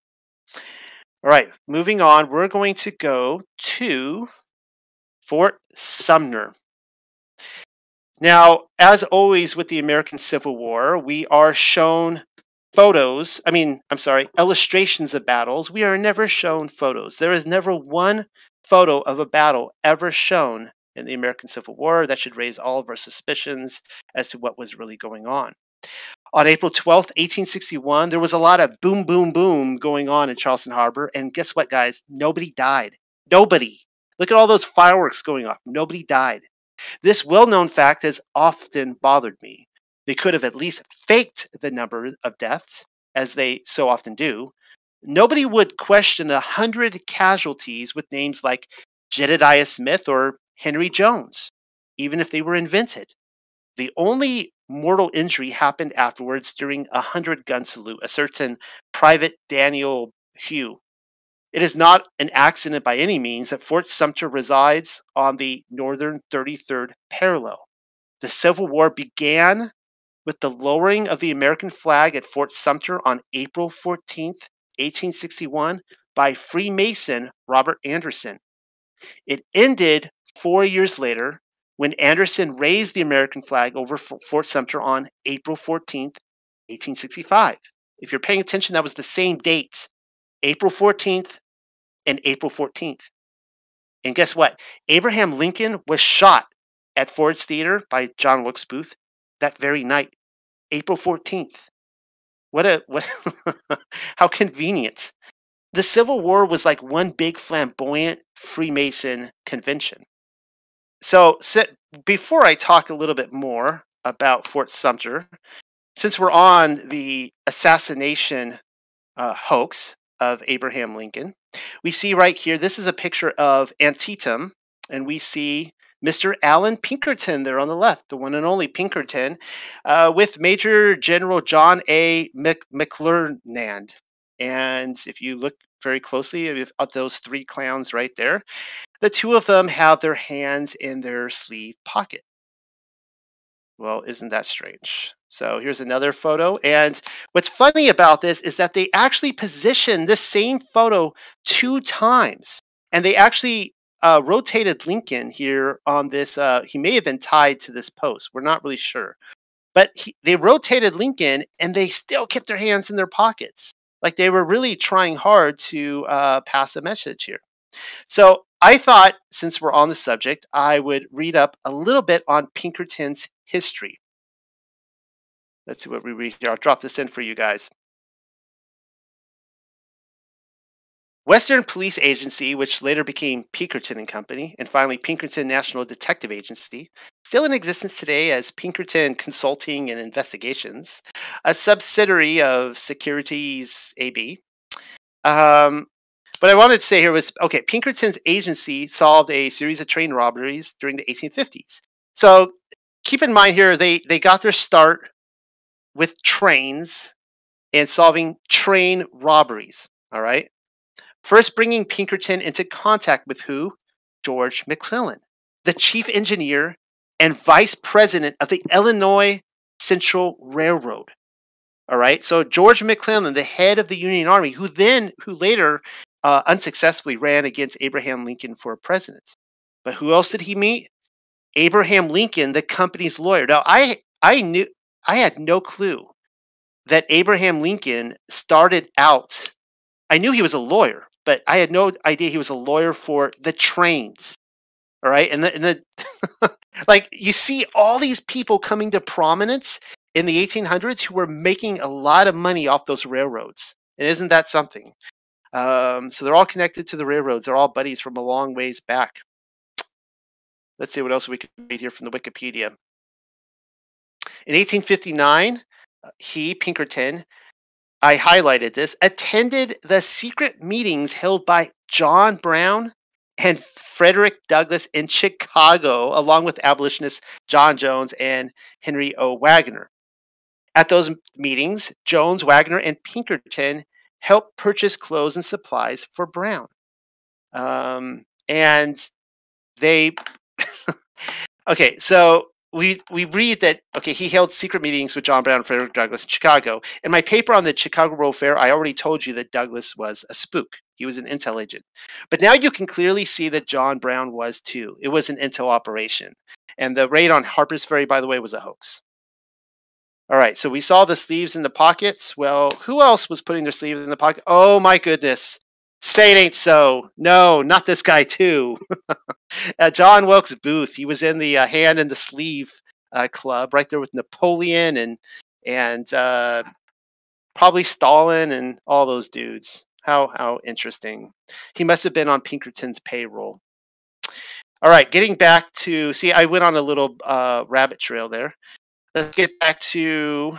Speaker 1: All right, moving on, we're going to go to Fort Sumter. Now, as always with the American Civil War, we are shown photos, I mean, I'm sorry, illustrations of battles. We are never shown photos. There is never one photo of a battle ever shown in the American Civil War that should raise all of our suspicions as to what was really going on. On April 12th, 1861, there was a lot of boom, boom, boom going on in Charleston Harbor. And guess what, guys? Nobody died. Nobody. Look at all those fireworks going off. Nobody died. This well known fact has often bothered me. They could have at least faked the number of deaths, as they so often do. Nobody would question a hundred casualties with names like Jedediah Smith or Henry Jones, even if they were invented. The only mortal injury happened afterwards during a hundred gun salute, a certain Private Daniel Hugh. It is not an accident by any means that Fort Sumter resides on the northern 33rd parallel. The Civil War began with the lowering of the American flag at Fort Sumter on April 14, 1861, by Freemason Robert Anderson. It ended four years later when Anderson raised the American flag over Fort Sumter on April 14th, 1865. If you're paying attention, that was the same date, April 14th and April 14th. And guess what? Abraham Lincoln was shot at Ford's Theater by John Wilkes Booth that very night, April 14th. What a what how convenient. The Civil War was like one big flamboyant Freemason convention. So, before I talk a little bit more about Fort Sumter, since we're on the assassination uh, hoax of Abraham Lincoln, we see right here, this is a picture of Antietam, and we see Mr. Allan Pinkerton there on the left, the one and only Pinkerton, uh, with Major General John A. Mc- McClernand. And if you look very closely at those three clowns right there, the two of them have their hands in their sleeve pocket. Well, isn't that strange? So here's another photo. And what's funny about this is that they actually positioned this same photo two times. And they actually uh, rotated Lincoln here on this. Uh, he may have been tied to this post. We're not really sure. But he, they rotated Lincoln and they still kept their hands in their pockets. Like they were really trying hard to uh, pass a message here. So I thought, since we're on the subject, I would read up a little bit on Pinkerton's history. Let's see what we read here. I'll drop this in for you guys. Western Police Agency, which later became Pinkerton and Company, and finally Pinkerton National Detective Agency, still in existence today as Pinkerton Consulting and Investigations, a subsidiary of Securitas AB. Um, what I wanted to say here was okay, Pinkerton's agency solved a series of train robberies during the 1850s. So keep in mind here, they, they got their start with trains and solving train robberies. All right. First, bringing Pinkerton into contact with who? George McClellan. the chief engineer and vice president of the Illinois Central Railroad. All right. So George McClellan, the head of the Union Army, who then, who later uh, unsuccessfully ran against Abraham Lincoln for president. But who else did he meet? Abraham Lincoln, the company's lawyer. Now, I I knew I had no clue that Abraham Lincoln started out. I knew he was a lawyer, but I had no idea he was a lawyer for the trains. All right, and the, and the like you see all these people coming to prominence in the 1800s who were making a lot of money off those railroads. And isn't that something? Um, so they're all connected to the railroads. They're all buddies from a long ways back. Let's see what else we can read here from the Wikipedia. In 1859, uh, he, Pinkerton, I highlighted this, attended the secret meetings held by John Brown and Frederick Douglass in Chicago, along with abolitionists John Jones and Henry O. Wagner. At those meetings, Jones, Wagner, and Pinkerton helped purchase clothes and supplies for Brown. Um, and they, okay, so we we read that okay he held secret meetings with John Brown and Frederick Douglass in Chicago. In my paper on the Chicago World Fair, I already told you that Douglass was a spook. He was an intel agent. But now you can clearly see that John Brown was too. It was an intel operation. And the raid on Harper's Ferry, by the way, was a hoax. All right, so we saw the sleeves in the pockets. Well, who else was putting their sleeves in the pocket? Oh my goodness. Say it ain't so. No, not this guy too. uh, John Wilkes Booth. He was in the uh, hand and the sleeve uh, club right there with Napoleon and and uh, probably Stalin and all those dudes. How how interesting. He must have been on Pinkerton's payroll. All right, getting back to see, I went on a little uh, rabbit trail there. Let's get back to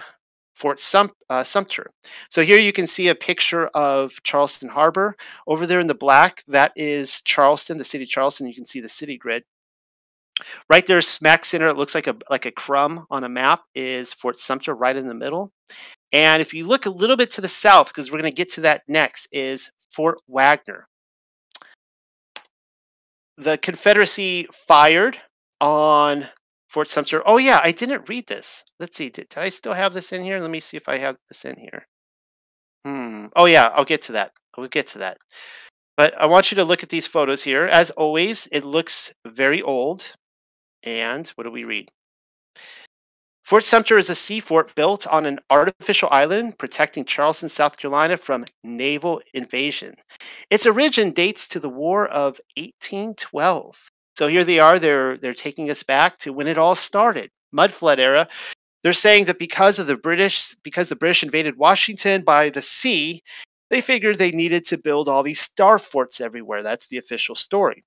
Speaker 1: Fort uh, Sumter. So here you can see a picture of Charleston Harbor. Over there in the black, that is Charleston, the city of Charleston. You can see the city grid. Right there, smack center, it looks like a like a crumb on a map, is Fort Sumter right in the middle. And if you look a little bit to the south, because we're going to get to that next, is Fort Wagner. The Confederacy fired on Fort Sumter. Oh yeah, I didn't read this. Let's see. Did, did I still have this in here? Let me see if I have this in here. Hmm. Oh yeah, I'll get to that. I'll get to that. But I want you to look at these photos here. As always, it looks very old. And what do we read? Fort Sumter is a sea fort built on an artificial island protecting Charleston, South Carolina from naval invasion. Its origin dates to the War of 1812. So here they are. They're they're taking us back to when it all started, mud flood era. They're saying that because of the British, because the British invaded Washington by the sea, they figured they needed to build all these star forts everywhere. That's the official story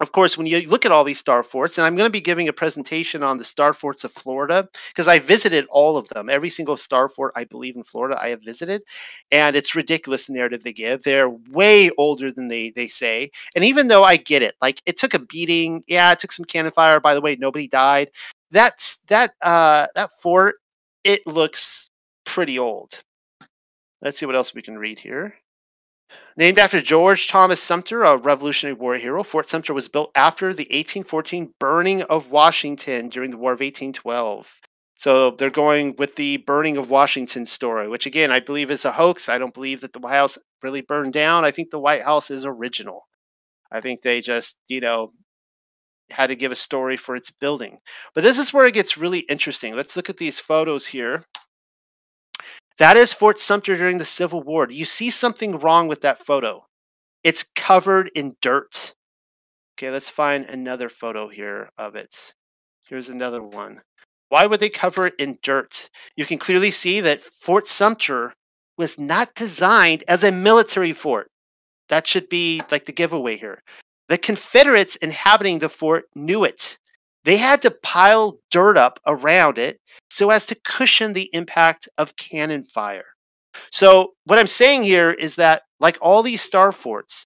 Speaker 1: of course, when you look at all these star forts, and I'm going to be giving a presentation on the star forts of Florida because I visited all of them. Every single star fort I believe in Florida, I have visited, and it's ridiculous the narrative they give. They're way older than they they say, and even though I get it, like it took a beating. Yeah, it took some cannon fire. By the way, nobody died. That's that uh, that fort. It looks pretty old. Let's see what else we can read here. Named after George Thomas Sumter, a Revolutionary War hero, Fort Sumter was built after the 1814 burning of Washington during the War of 1812. So they're going with the burning of Washington story, which again, I believe is a hoax. I don't believe that the White House really burned down. I think the White House is original. I think they just, you know, had to give a story for its building. But this is where it gets really interesting. Let's look at these photos here. That is Fort Sumter during the Civil War. You see something wrong with that photo? It's covered in dirt. Okay, let's find another photo here of it. Here's another one. Why would they cover it in dirt? You can clearly see that Fort Sumter was not designed as a military fort. That should be like the giveaway here. The Confederates inhabiting the fort knew it. They had to pile dirt up around it so as to cushion the impact of cannon fire. So, what I'm saying here is that, like all these star forts,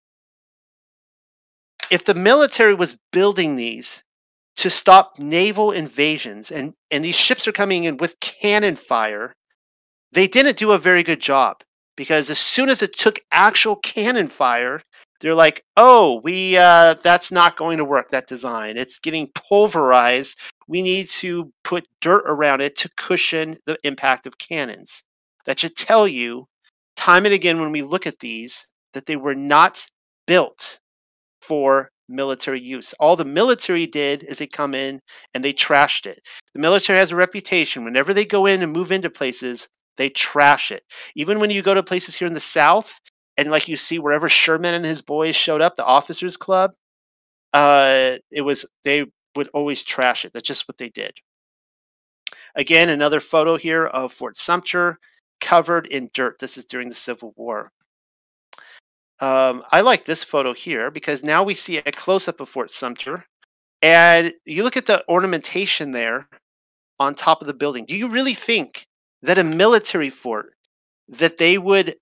Speaker 1: if the military was building these to stop naval invasions and, and these ships are coming in with cannon fire, they didn't do a very good job because as soon as it took actual cannon fire, they're like, "Oh, we uh, that's not going to work. That design, it's getting pulverized. We need to put dirt around it to cushion the impact of cannons." That should tell you, time and again, when we look at these, that they were not built for military use. All the military did is they come in and they trashed it. The military has a reputation. Whenever they go in and move into places, they trash it. Even when you go to places here in the South, and like you see wherever Sherman and his boys showed up, the officers club, uh, it was they would always trash it. That's just what they did. Again, another photo here of Fort Sumter covered in dirt. This is during the Civil War. Um, I like this photo here because now we see a close up of Fort Sumter. And you look at the ornamentation there on top of the building. Do you really think that a military fort that they would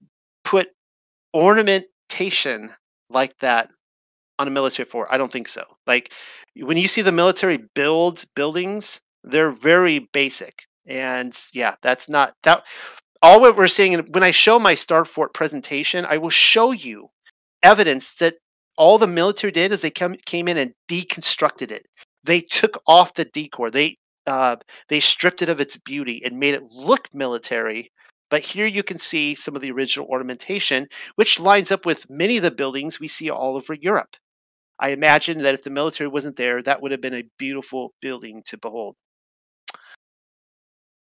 Speaker 1: put ornamentation like that on a military fort? I don't think so. Like when you see the military build buildings, they're very basic. And yeah, that's not that all what we're seeing when I show my Star Fort presentation, I will show you evidence that all the military did is they come, came in and deconstructed it. They took off the decor. They uh, they stripped it of its beauty and made it look military. But here you can see some of the original ornamentation, which lines up with many of the buildings we see all over Europe. I imagine that if the military wasn't there, that would have been a beautiful building to behold.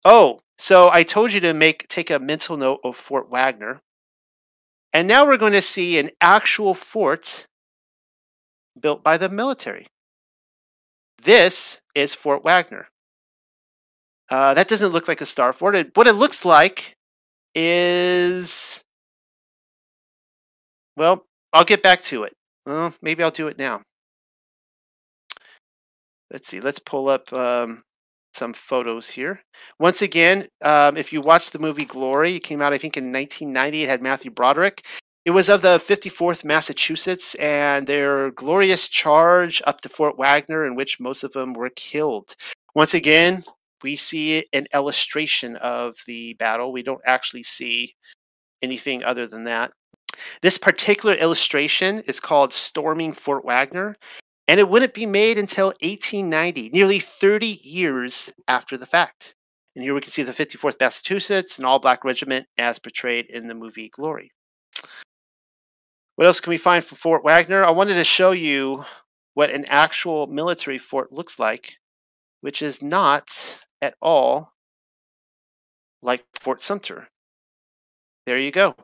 Speaker 1: Oh, so I told you to make take a mental note of Fort Wagner. And now we're going to see an actual fort built by the military. This is Fort Wagner. Uh, that doesn't look like a star fort. What it looks like is, well, I'll get back to it. Well, maybe I'll do it now. Let's see. Let's pull up um, some photos here. Once again, um, if you watch the movie Glory, it came out, I think, in 1990. It had Matthew Broderick. It was of the 54th Massachusetts and their glorious charge up to Fort Wagner, in which most of them were killed. Once again, we see an illustration of the battle. We don't actually see anything other than that. This particular illustration is called Storming Fort Wagner, and it wouldn't be made until 1890, nearly 30 years after the fact. And here we can see the 54th Massachusetts, an all black regiment as portrayed in the movie Glory. What else can we find for Fort Wagner? I wanted to show you what an actual military fort looks like, which is not at all like Fort Sumter. There you go.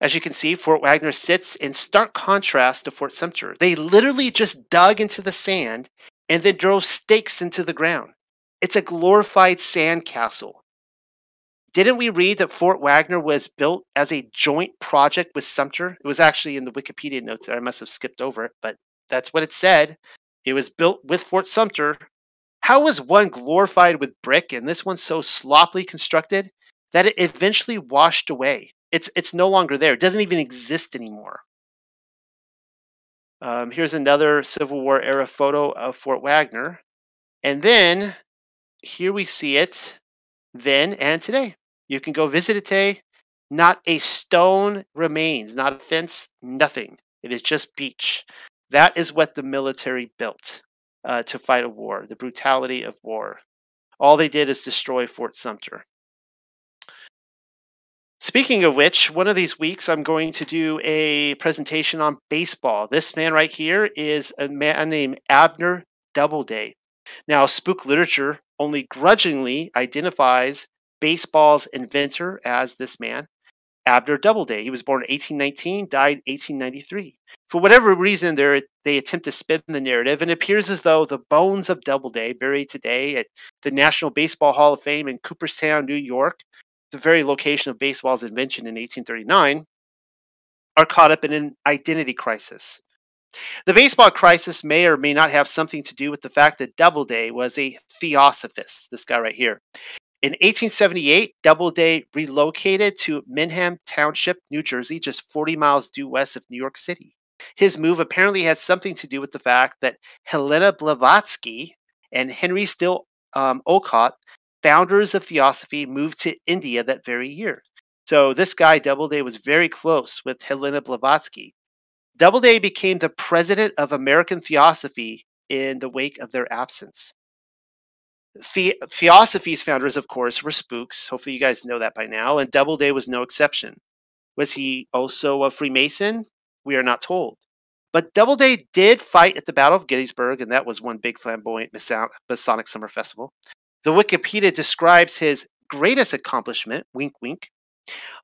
Speaker 1: As you can see, Fort Wagner sits in stark contrast to Fort Sumter. They literally just dug into the sand and then drove stakes into the ground. It's a glorified sand castle. Didn't we read that Fort Wagner was built as a joint project with Sumter? It was actually in the Wikipedia notes that I must have skipped over but that's what it said. It was built with Fort Sumter. How was one glorified with brick and this one so sloppily constructed that it eventually washed away? It's it's no longer there. It doesn't even exist anymore. Um, here's another Civil War era photo of Fort Wagner. And then here we see it then and today. You can go visit it today. Not a stone remains, not a fence, nothing. It is just beach. That is what the military built uh, to fight a war, the brutality of war. All they did is destroy Fort Sumter. Speaking of which, one of these weeks I'm going to do a presentation on baseball. This man right here is a man named Abner Doubleday. Now, spook literature only grudgingly identifies baseball's inventor as this man, Abner Doubleday. He was born in 1819, died 1893. For whatever reason, they attempt to spin the narrative, and it appears as though the bones of Doubleday, buried today at the National Baseball Hall of Fame in Cooperstown, New York, the very location of baseball's invention in 1839, are caught up in an identity crisis. The baseball crisis may or may not have something to do with the fact that Doubleday was a theosophist, this guy right here. In 1878, Doubleday relocated to Mendham Township, New Jersey, just 40 miles due west of New York City. His move apparently has something to do with the fact that Helena Blavatsky and Henry Steel um, Olcott founders of Theosophy moved to India that very year. So this guy, Doubleday, was very close with Helena Blavatsky. Doubleday became the president of American Theosophy in the wake of their absence. The- Theosophy's founders, of course, were spooks. Hopefully, you guys know that by now, and Doubleday was no exception. Was he also a Freemason? We are not told. But Doubleday did fight at the Battle of Gettysburg, and that was one big flamboyant Masonic summer festival. The Wikipedia describes his greatest accomplishment, wink wink,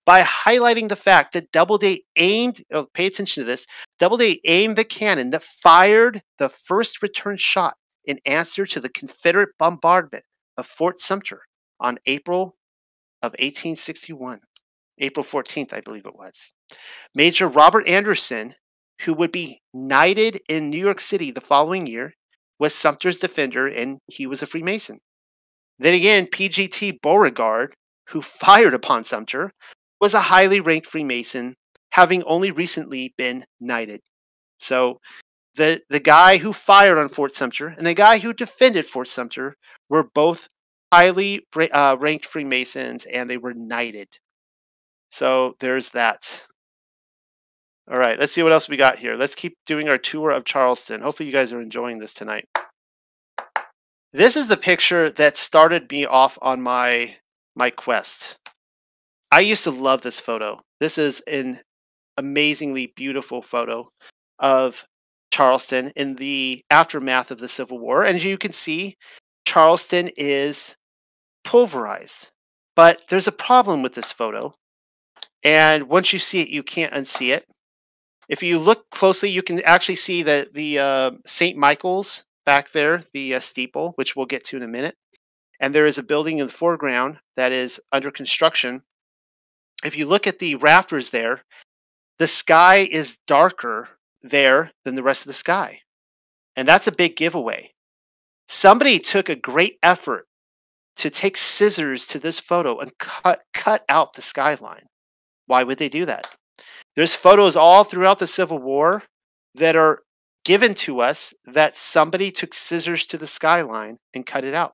Speaker 1: by highlighting the fact that Doubleday aimed, oh, pay attention to this, Doubleday aimed the cannon that fired the first return shot in answer to the Confederate bombardment of Fort Sumter on April of 1861. April 14th, I believe it was. Major Robert Anderson, who would be knighted in New York City the following year, was Sumter's defender and he was a Freemason. Then again, PGT Beauregard, who fired upon Sumter, was a highly ranked Freemason, having only recently been knighted. So the the guy who fired on Fort Sumter and the guy who defended Fort Sumter were both highly uh, ranked Freemasons, and they were knighted. So there's that. All right, let's see what else we got here. Let's keep doing our tour of Charleston. Hopefully, you guys are enjoying this tonight. This is the picture that started me off on my my quest. I used to love this photo. This is an amazingly beautiful photo of Charleston in the aftermath of the Civil War. And as you can see, Charleston is pulverized. But there's a problem with this photo. And once you see it, you can't unsee it. If you look closely, you can actually see that the uh, St. Michael's back there, the uh, steeple, which we'll get to in a minute. And there is a building in the foreground that is under construction. If you look at the rafters there, the sky is darker there than the rest of the sky. And that's a big giveaway. Somebody took a great effort to take scissors to this photo and cut cut out the skyline. Why would they do that? There's photos all throughout the Civil War that are given to us that somebody took scissors to the skyline and cut it out.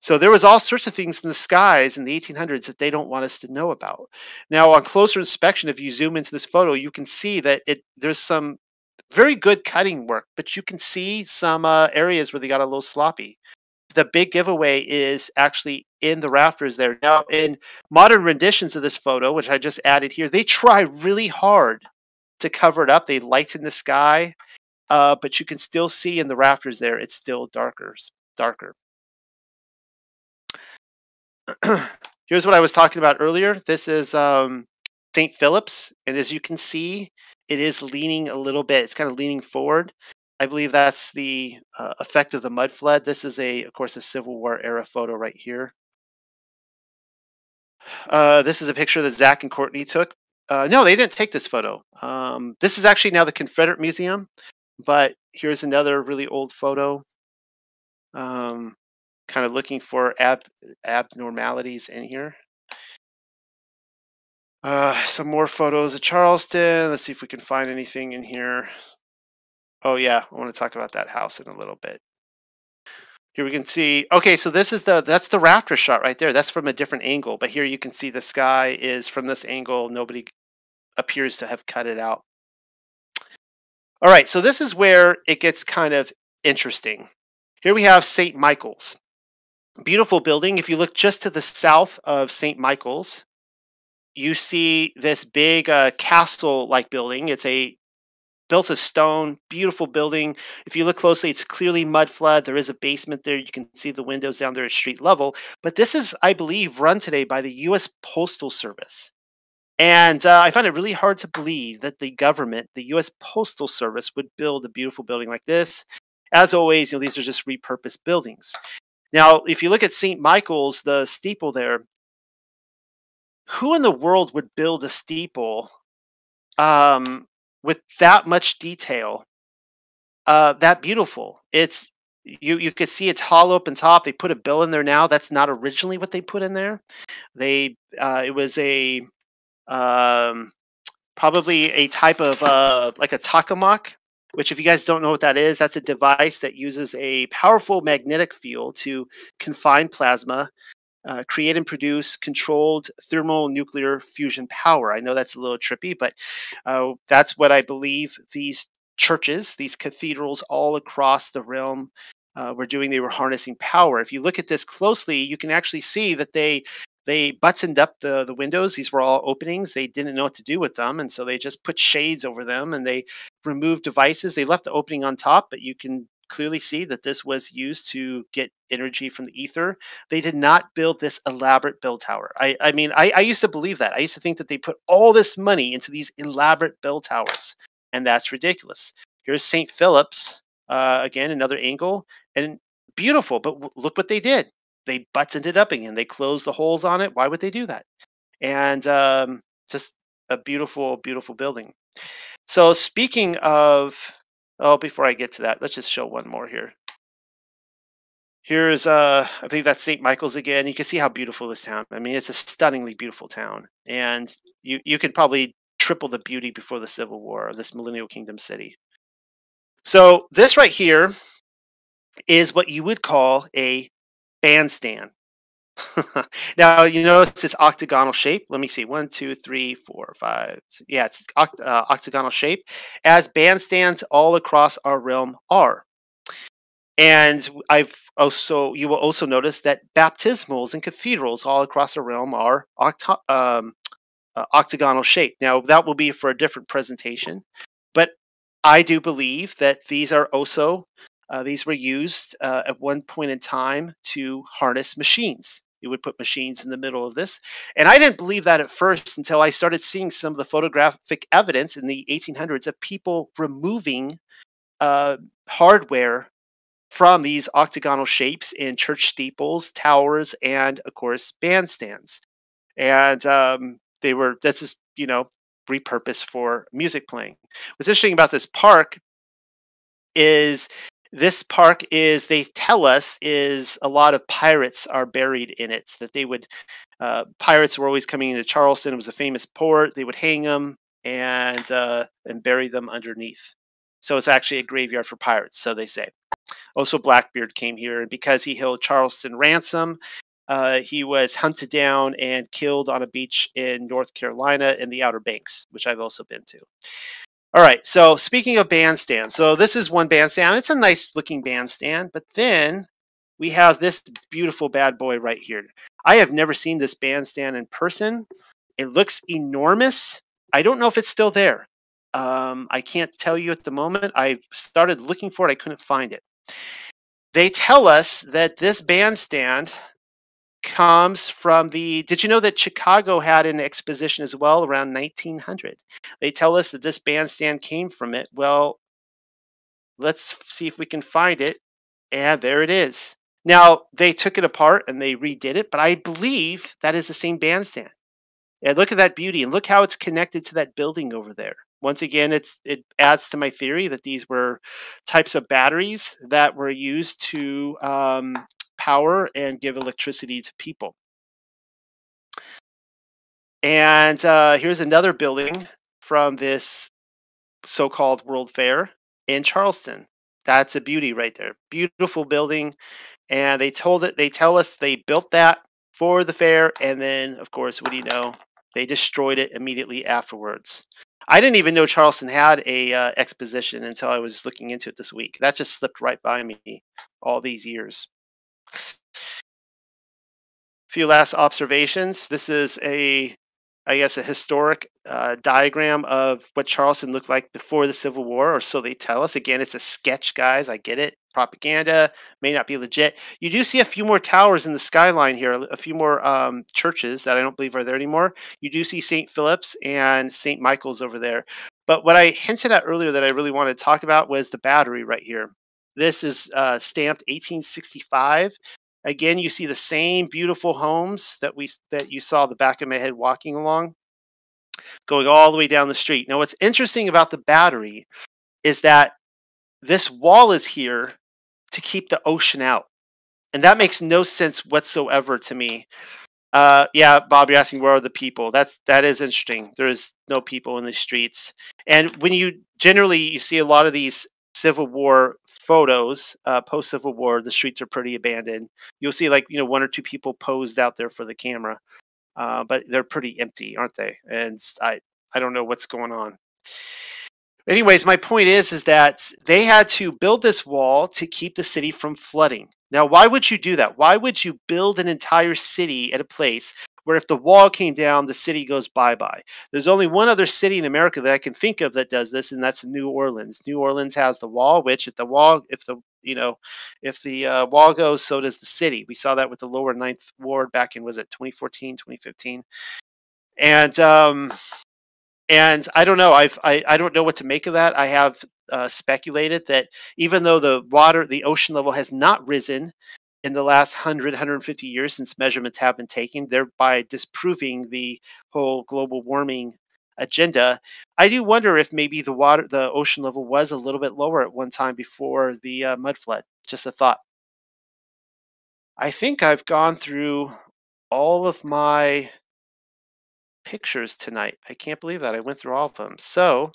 Speaker 1: So there was all sorts of things in the skies in the 1800s that they don't want us to know about. Now, on closer inspection, if you zoom into this photo, you can see that it there's some very good cutting work, but you can see some uh, areas where they got a little sloppy. The big giveaway is actually in the rafters there. Now, in modern renditions of this photo, which I just added here, they try really hard to cover it up. They lighten the sky, uh, but you can still see in the rafters there, it's still darker. Darker. Here's what I was talking about earlier. This is um, St. Philip's, and as you can see, it is leaning a little bit. It's kind of leaning forward. I believe that's the uh, effect of the mud flood. This is a, of course, a Civil War era photo right here. Uh, this is a picture that Zach and Courtney took. Uh, no, they didn't take this photo. Um, this is actually now the Confederate Museum, but here's another really old photo. Um, kind of looking for ab abnormalities in here. Uh, some more photos of Charleston. Let's see if we can find anything in here. Oh yeah, I want to talk about that house in a little bit. Here we can see. Okay, so this is the that's the rafter shot right there. That's from a different angle, but here you can see the sky is from this angle. Nobody appears to have cut it out. All right, so this is where it gets kind of interesting. Here we have St. Michael's. Beautiful building. If you look just to the south of St. Michael's, you see this big uh, castle-like building. It's a built of stone, beautiful building. If you look closely, it's clearly mud flood. There is a basement there. You can see the windows down there at street level. But this is, I believe, run today by the U.S. Postal Service. And uh, I find it really hard to believe that the government, the U.S. Postal Service, would build a beautiful building like this. As always, you know, these are just repurposed buildings. Now, if you look at St. Michael's, the steeple there, who in the world would build a steeple um, with that much detail, uh, that beautiful? It's you you could see it's hollow up and top. They put a bill in there now. That's not originally what they put in there. They uh, it was a um, probably a type of uh, like a tokamak which if you guys don't know what that is, that's a device that uses a powerful magnetic field to confine plasma uh, create and produce controlled thermal nuclear fusion power. I know that's a little trippy, but uh, that's what I believe these churches, these cathedrals all across the realm uh, were doing. They were harnessing power. If you look at this closely, you can actually see that they they buttoned up the the windows. These were all openings. They didn't know what to do with them, and so they just put shades over them and they removed devices. They left the opening on top, but you can clearly see that this was used to get energy from the ether. They did not build this elaborate bell tower. I, I mean, I, I used to believe that. I used to think that they put all this money into these elaborate bell towers, and that's ridiculous. Here's St. Philip's, uh, again, another angle, and beautiful, but look what they did they buttoned it up again. They closed the holes on it. Why would they do that? And um, just a beautiful, beautiful building. So speaking of, oh, before I get to that, let's just show one more here. Here's, uh, I think that's St. Michael's again. You can see how beautiful this town. I mean, it's a stunningly beautiful town, and you you could probably triple the beauty before the Civil War. Of this Millennial Kingdom city. So this right here is what you would call a bandstand. now you notice this octagonal shape. Let me see, one, two, three, four, five. Yeah, it's oct- uh, octagonal shape, as bandstands all across our realm are. And I've also you will also notice that baptismals and cathedrals all across the realm are um, uh, octagonal shape. Now that will be for a different presentation, but I do believe that these are also uh, these were used uh, at one point in time to harness machines. You would put machines in the middle of this. And I didn't believe that at first until I started seeing some of the photographic evidence in the 1800s of people removing uh, hardware from these octagonal shapes in church steeples, towers, and of course, bandstands. And um, they were, this is, you know, repurposed for music playing. What's interesting about this park is this park is they tell us is a lot of pirates are buried in it so that they would uh, pirates were always coming into charleston it was a famous port they would hang them and uh, and bury them underneath. So it's actually a graveyard for pirates so they say. Also blackbeard came here and because he held charleston ransom uh, he was hunted down and killed on a beach in north carolina in the outer banks which i've also been to all right. So speaking of bandstand, so this is one bandstand. It's a nice looking bandstand, but then we have this beautiful bad boy right here. I have never seen this bandstand in person. It looks enormous. I don't know if it's still there. Um, I can't tell you at the moment. I started looking for it. I couldn't find it. They tell us that this bandstand comes from the did you know that chicago had an exposition as well around 1900 they tell us that this bandstand came from it. Well let's see if we can find it. And there it is. Now they took it apart and they redid it but i believe that is the same bandstand. And look at that beauty and look how it's connected to that building over there. Once again it's it adds to my theory that these were types of batteries that were used to um, power and give electricity to people. And uh, here's another building from this so called World Fair in Charleston. That's a beauty right there. Beautiful building. And they told it, they tell us they built that for the fair. And then, of course, what do you know? They destroyed it immediately afterwards. I didn't even know Charleston had a uh, exposition until I was looking into it this week. That just slipped right by me all these years few last observations. This is a, I guess, a historic uh, diagram of what Charleston looked like before the Civil War, or so they tell us. Again, it's a sketch, guys. I get it. Propaganda may not be legit. You do see a few more towers in the skyline here, a few more um, churches that I don't believe are there anymore. You do see St. Philip's and St. Michael's over there. But what I hinted at earlier that I really wanted to talk about was the battery right here. This is uh, stamped 1865. Again, you see the same beautiful homes that we that you saw the back of my head walking along, going all the way down the street. Now, what's interesting about the battery is that this wall is here to keep the ocean out, and that makes no sense whatsoever to me. Uh, yeah, Bob, you're asking where are the people? That's that is interesting. There is no people in the streets, and when you generally you see a lot of these Civil War photos uh, post Civil War, the streets are pretty abandoned. You'll see like you know one or two people posed out there for the camera, uh, but they're pretty empty, aren't they? And I I don't know what's going on. Anyways, my point is is that they had to build this wall to keep the city from flooding. Now, why would you do that? Why would you build an entire city at a place where if the wall came down, the city goes bye bye? There's only one other city in America that I can think of that does this, and that's New Orleans. New Orleans has the wall, which if the wall, if the you know, if the uh, wall goes, so does the city. We saw that with the lower ninth ward back in was it 2014, 2015, and um, and I don't know. I've I, I don't know what to make of that. I have uh, speculated that even though the water, the ocean level has not risen in the last 100, 150 years since measurements have been taken, thereby disproving the whole global warming agenda. I do wonder if maybe the water, the ocean level was a little bit lower at one time before the uh, mud flood. Just a thought. I think I've gone through all of my pictures tonight. I can't believe that. I went through all of them. So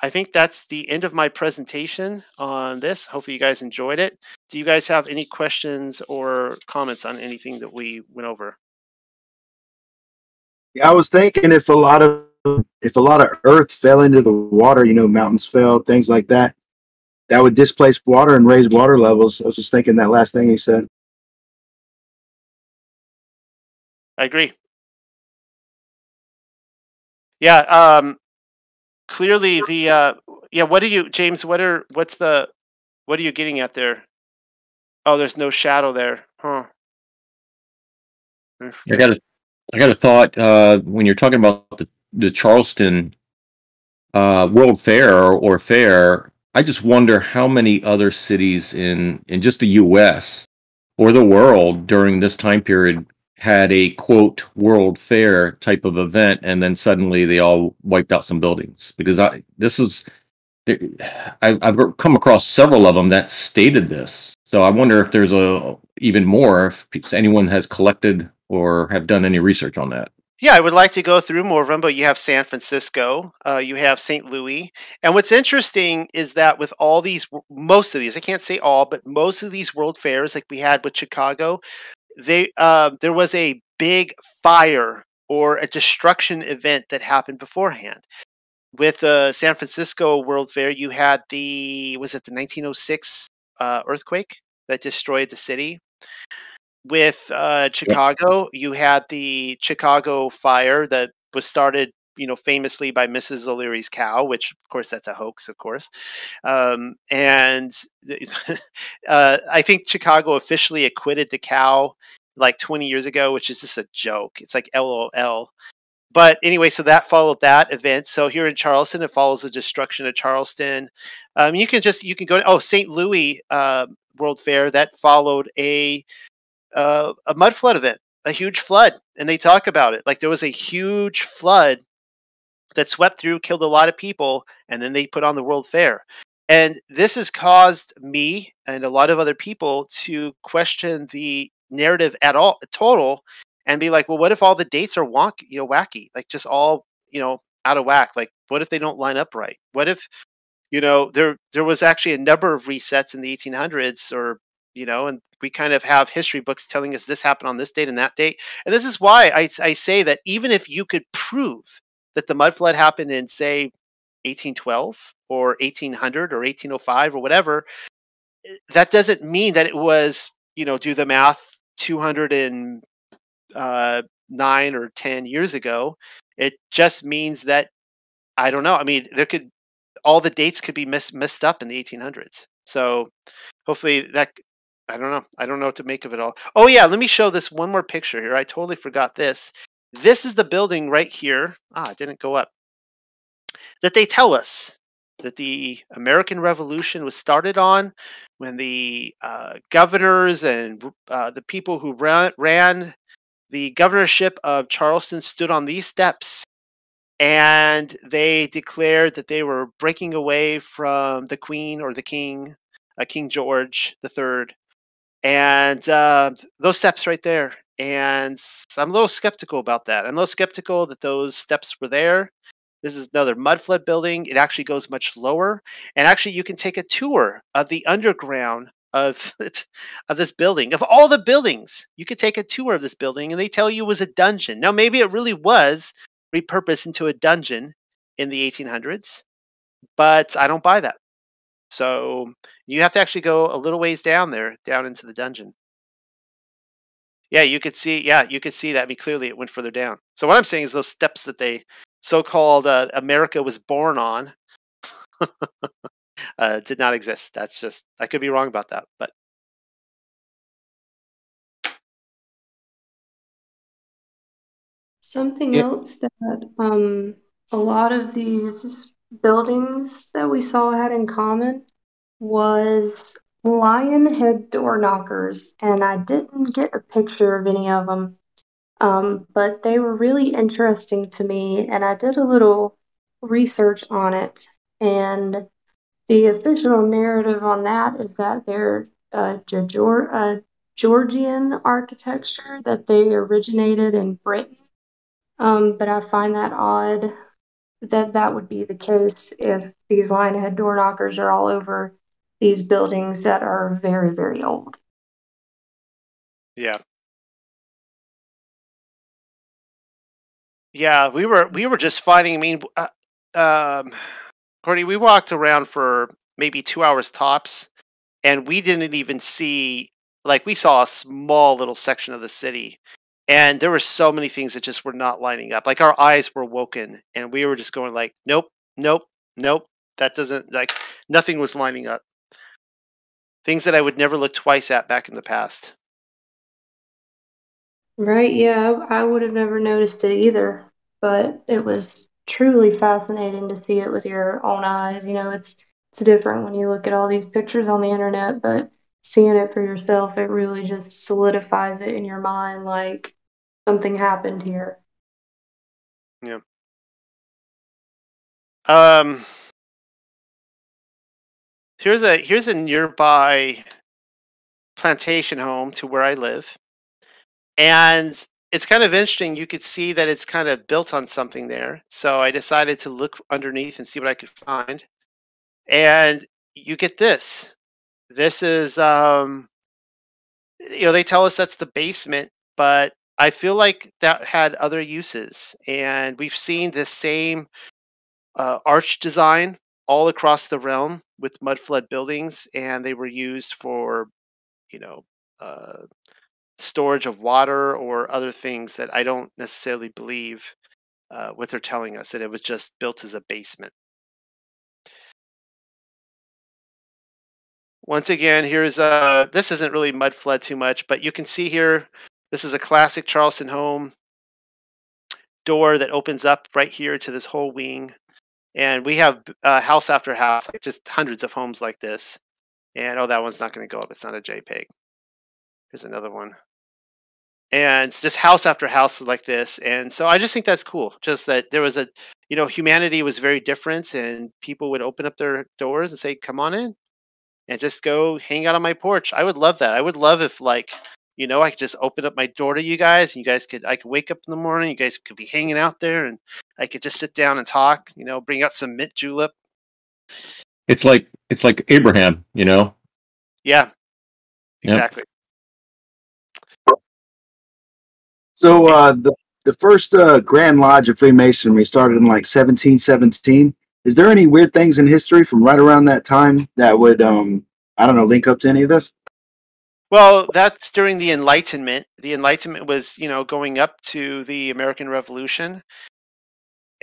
Speaker 1: I think that's the end of my presentation on this. Hopefully you guys enjoyed it. Do you guys have any questions or comments on anything that we went over?
Speaker 4: Yeah, I was thinking if a lot of if a lot of earth fell into the water, you know, mountains fell, things like that, that would displace water and raise water levels. I was just thinking that last thing you said.
Speaker 1: I agree. Yeah, um, clearly the uh, yeah. What are you, James? What are what's the what are you getting at there? Oh, there's no shadow there, huh?
Speaker 2: I got a, I got a thought uh, when you're talking about the, the Charleston uh, World Fair or, or fair. I just wonder how many other cities in in just the U.S. or the world during this time period had a quote World Fair type of event, and then suddenly they all wiped out some buildings because I this is I, I've come across several of them that stated this. So I wonder if there's a even more if anyone has collected or have done any research on that.
Speaker 1: Yeah, I would like to go through more of them, but you have San Francisco, uh, you have St. Louis. And what's interesting is that with all these, most of these, I can't say all, but most of these world fairs, like we had with Chicago, they uh, there was a big fire or a destruction event that happened beforehand. With the San Francisco World Fair, you had the was it the 1906 uh, earthquake that destroyed the city. With uh, Chicago, you had the Chicago fire that was started you know, famously by Mrs. O'Leary's cow, which of course that's a hoax, of course. Um, and uh, I think Chicago officially acquitted the cow like 20 years ago, which is just a joke. It's like LOL. But anyway, so that followed that event. So here in Charleston, it follows the destruction of Charleston. Um, you can just you can go to oh St. Louis uh, World Fair that followed a uh, a mud flood event, a huge flood, and they talk about it like there was a huge flood that swept through, killed a lot of people, and then they put on the World Fair. And this has caused me and a lot of other people to question the narrative at all, total, and be like, well, what if all the dates are wonk, you know, wacky, like just all, you know, out of whack? Like, what if they don't line up right? What if, you know, there there was actually a number of resets in the 1800s, or you know, and we kind of have history books telling us this happened on this date and that date. And this is why I, I say that even if you could prove that the mud flood happened in say 1812 or 1800 or 1805 or whatever eh, that doesn't mean that it was you know do the math 209 uh, or 10 years ago it just means that i don't know i mean there could all the dates could be mis- messed up in the 1800s so hopefully that i don't know i don't know what to make of it all oh yeah let me show this one more picture here i totally forgot this this is the building right here. Ah, it didn't go up. That they tell us that the American Revolution was started on when the uh, governors and uh, the people who ran, ran the governorship of Charleston stood on these steps and they declared that they were breaking away from the queen or the king, uh, King George III. And uh, those steps right there and I'm a little skeptical about that. I'm a little skeptical that those steps were there, This is another mud flood building. It actually goes much lower, and actually you can take a tour of the underground of of this building. Of all the buildings, you could take a tour of this building, and they tell you it was a dungeon. Now maybe it really was repurposed into a dungeon in the 1800s, but I don't buy that. So you have to actually go a little ways down there, down into the dungeon. Yeah, you could see. Yeah, you could see that. I mean, clearly it went further down. So what I'm saying is those steps that they so-called uh, America was born on uh, did not exist. That's just I could be wrong about that, but
Speaker 7: Something
Speaker 6: Yeah.
Speaker 7: else that um, a lot of these buildings that we saw had in common was lion head door knockers, and I didn't get a picture of any of them, um, but they were really interesting to me, and I did a little research on it, and the official narrative on that is that they're uh, Georgian architecture, that they originated in Britain. Um, but I find that odd that that would be the case if these lionhead door knockers are all over these buildings that are very, very old.
Speaker 1: yeah, yeah. We were we were just fighting. I mean, uh, um, Courtney, we walked around for maybe two hours tops, and we didn't even see like we saw a small little section of the city and there were so many things that just were not lining up like our eyes were woken and we were just going like nope nope nope that doesn't like nothing was lining up things that i would never look twice at back in the past
Speaker 7: Right, yeah, I would have never noticed it either, but it was truly fascinating to see it with your own eyes. You know, it's it's different when you look at all these pictures on the internet, but seeing it for yourself, it really just solidifies it in your mind like something happened here. Yeah.
Speaker 1: Um here's a here's a nearby plantation home to where i live and it's kind of interesting you could see that it's kind of built on something there so i decided to look underneath and see what i could find and you get this this is um you know they tell us that's the basement but i feel like that had other uses and we've seen this same uh, arch design all across the realm with mud flood buildings and they were used for you know uh, storage of water or other things that i don't necessarily believe uh, what they're telling us that it was just built as a basement Once again, here's uh this isn't really mud flood too much, but you can see here this is a classic Charleston home door that opens up right here to this whole wing. And we have uh, house after house, like just hundreds of homes like this. And oh, that one's not going to go up. It's not a JPEG. Here's another one. And just house after house like this. And so I just think that's cool. Just that there was a, you know, humanity was very different and people would open up their doors and say, come on in and just go hang out on my porch. I would love that. I would love if like, you know, I could just open up my door to you guys and you guys could I could wake up in the morning, you guys could be hanging out there and I could just sit down and talk, you know, bring out some mint julep.
Speaker 2: It's like it's like Abraham, you know.
Speaker 1: Yeah.
Speaker 2: Yep.
Speaker 1: Exactly.
Speaker 4: So uh, the the first uh, Grand Lodge of Freemasonry started in like 1717. Is there any weird things in history from right around that time that would um I don't know link up to any of this?
Speaker 1: Well, that's during the Enlightenment. The Enlightenment was, you know, going up to the American Revolution.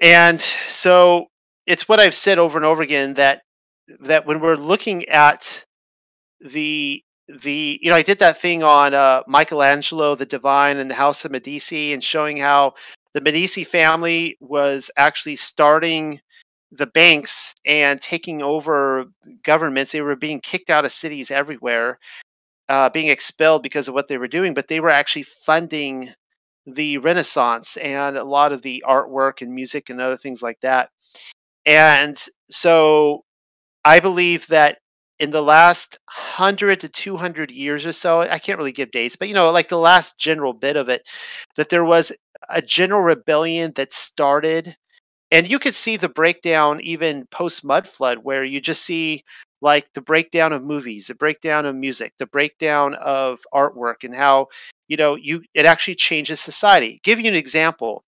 Speaker 1: And so it's what I've said over and over again that that when we're looking at the the you know I did that thing on uh, Michelangelo the Divine and the House of Medici and showing how the Medici family was actually starting the banks and taking over governments. They were being kicked out of cities everywhere, uh, being expelled because of what they were doing, but they were actually funding the Renaissance and a lot of the artwork and music and other things like that. And so I believe that in the last 100 to 200 years or so, I can't really give dates, but you know, like the last general bit of it, that there was a general rebellion that started and you could see the breakdown even post mud flood where you just see like the breakdown of movies the breakdown of music the breakdown of artwork and how you know you it actually changes society. Give you an example.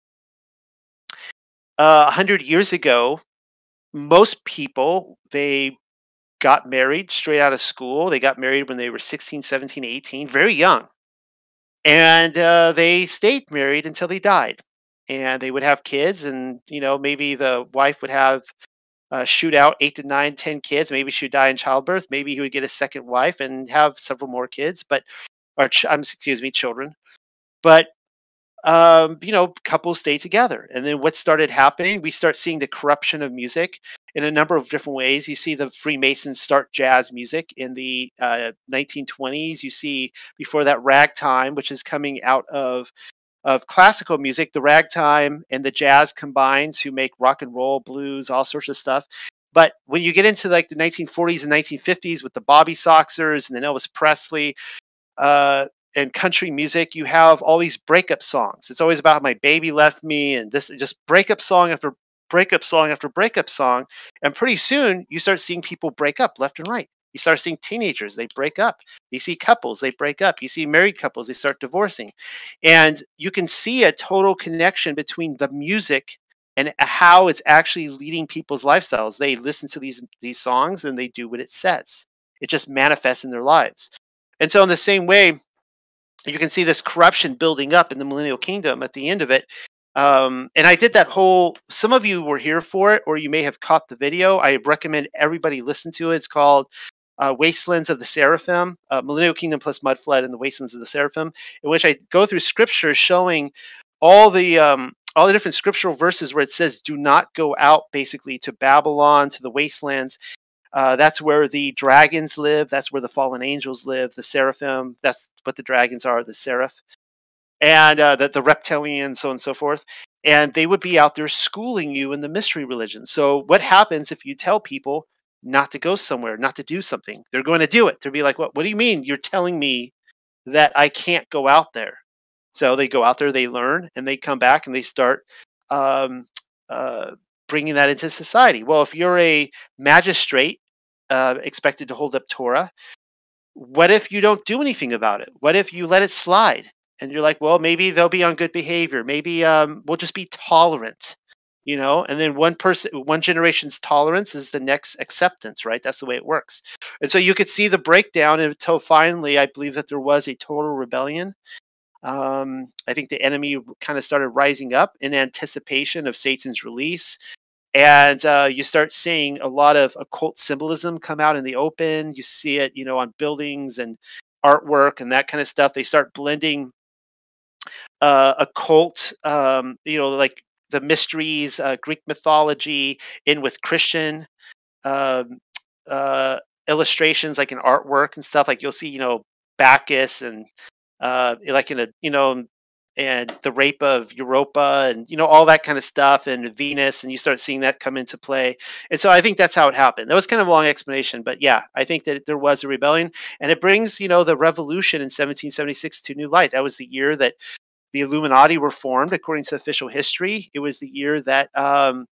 Speaker 1: Uh, 100 years ago most people they got married straight out of school. They got married when they were 16 17 18 very young. And uh, they stayed married until they died and they would have kids and you know maybe the wife would have uh, shoot out eight to nine ten kids maybe she would die in childbirth maybe he would get a second wife and have several more kids but or ch- um, excuse me children. But um, you know couples stay together and then what started happening we start seeing the corruption of music in a number of different ways. You see the freemasons start jazz music in the uh, 1920s you see before that ragtime which is coming out of of classical music, the ragtime and the jazz combined to make rock and roll, blues, all sorts of stuff. But when you get into like the 1940s and 1950s with the Bobby Soxers and then Elvis Presley uh, and country music, you have all these breakup songs. It's always about my baby left me and this just breakup song after breakup song after breakup song. And pretty soon you start seeing people break up left and right. You start seeing teenagers, they break up. You see couples, they break up. You see married couples, they start divorcing. And you can see a total connection between the music and how it's actually leading people's lifestyles. They listen to these these songs and they do what it says. It just manifests in their lives. And so in the same way, you can see this corruption building up in the millennial kingdom at the end of it um, and I did that whole. Some of you were here for it, or you may have caught the video. I recommend everybody listen to it. It's called uh, Wastelands of the Seraphim, uh, Millennial Kingdom plus Mudflood, and the Wastelands of the Seraphim, in which I go through scripture showing all the um, all the different scriptural verses where it says, "Do not go out," basically to Babylon, to the wastelands. Uh, that's where the dragons live. That's where the fallen angels live. The seraphim. That's what the dragons are. The seraph, and uh, the the reptilians, so on and so forth. And they would be out there schooling you in the mystery religion. So what happens if you tell people not to go somewhere, not to do something. They're going to do it. They'll be like, "What? What do you mean? You're telling me that I can't go out there?" So they go out there, they learn, and they come back and they start um, uh, bringing that into society. Well, if you're a magistrate uh, expected to hold up Torah, what if you don't do anything about it? What if you let it slide? And you're like, well, maybe they'll be on good behavior. Maybe um, we'll just be tolerant you know and then one person one generation's tolerance is the next acceptance right? That's the way it works. And so you could see the breakdown until finally i believe that there was a total rebellion. Um, i think the enemy kind of started rising up in anticipation of satan's release. And uh, you start seeing a lot of occult symbolism come out in the open. You see it you know on buildings and artwork and that kind of stuff. They start blending uh, occult um, you know like the mysteries, uh, Greek mythology, in with Christian um, uh, illustrations, like in artwork and stuff. Like you'll see, you know, Bacchus and uh, like in a, you know, and the rape of Europa and you know all that kind of stuff and Venus and you start seeing that come into play. And so I think that's how it happened. That was kind of a long explanation, but yeah, I think that there was a rebellion and it brings, you know, the revolution in 1776 to new light. That was the year that the Illuminati were formed, according to official history. It was the year that, um,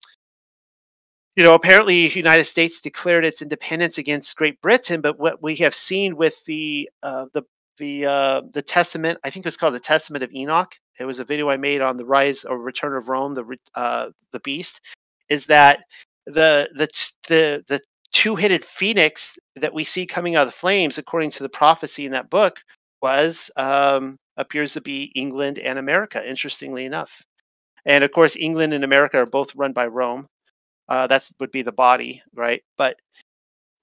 Speaker 1: you know, apparently the United States declared its independence against Great Britain. But what we have seen with the uh, the the uh, the Testament, I think it was called the Testament of Enoch. It was a video I made on the rise or return of Rome, the uh, the beast. Is that the the the the two-headed phoenix that we see coming out of the flames, according to the prophecy in that book, was um, appears to be England and America, interestingly enough. And of course, England and America are both run by Rome. Uh, that would be the body, right? But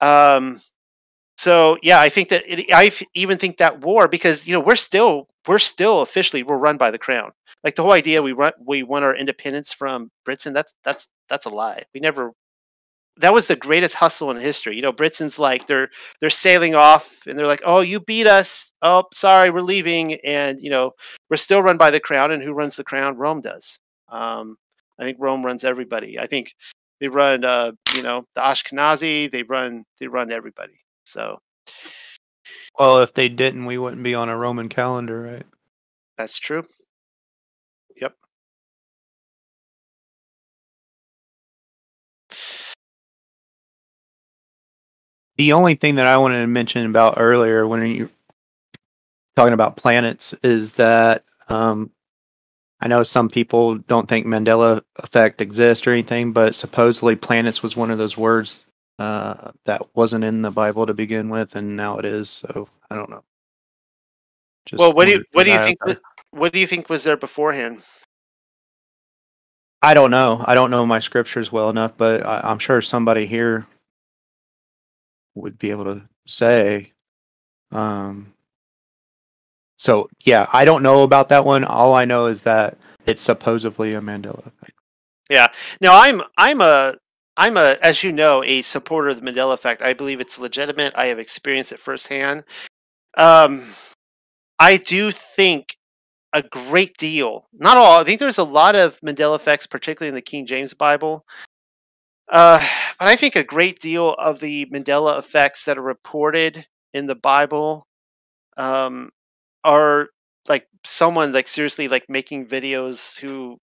Speaker 1: um, so yeah, I think that it, I even think that war because you know we're still we're still officially we're run by the crown. Like the whole idea we run we won our independence from Britain. That's that's that's a lie. We never that was the greatest hustle in history. You know, Britain's like they're they're sailing off and they're like, "Oh, you beat us. Oh, sorry, we're leaving." And you know, we're still run by the crown, and who runs the crown? Rome does. Um, I think Rome runs everybody. I think they run, uh, you know, the Ashkenazi. They run they run everybody. So,
Speaker 6: well, if they didn't, we wouldn't be on a Roman calendar, right?
Speaker 1: That's true.
Speaker 6: The only thing that I wanted to mention about earlier when you talking about planets is that um, I know some people don't think Mandela effect exists or anything, but supposedly planets was one of those words uh, that wasn't in the Bible to begin with, and now it is. So I don't know. Just
Speaker 1: well, what do you what do you think?
Speaker 6: out there.
Speaker 1: wa- What do you think was there beforehand?
Speaker 6: I don't know. I don't know my scriptures well enough, but I, I'm sure somebody here would be able to say. Um, so yeah, I don't know about that one. All I know is that it's supposedly a Mandela effect.
Speaker 1: Yeah. Now I'm I'm a I'm a as you know a supporter of the Mandela effect. I believe it's legitimate. I have experienced it firsthand. Um, I do think a great deal, not all. I think there's a lot of Mandela effects, particularly in the King James Bible. Uh, but I think a great deal of the Mandela effects that are reported in the Bible um, are like someone like seriously like making videos who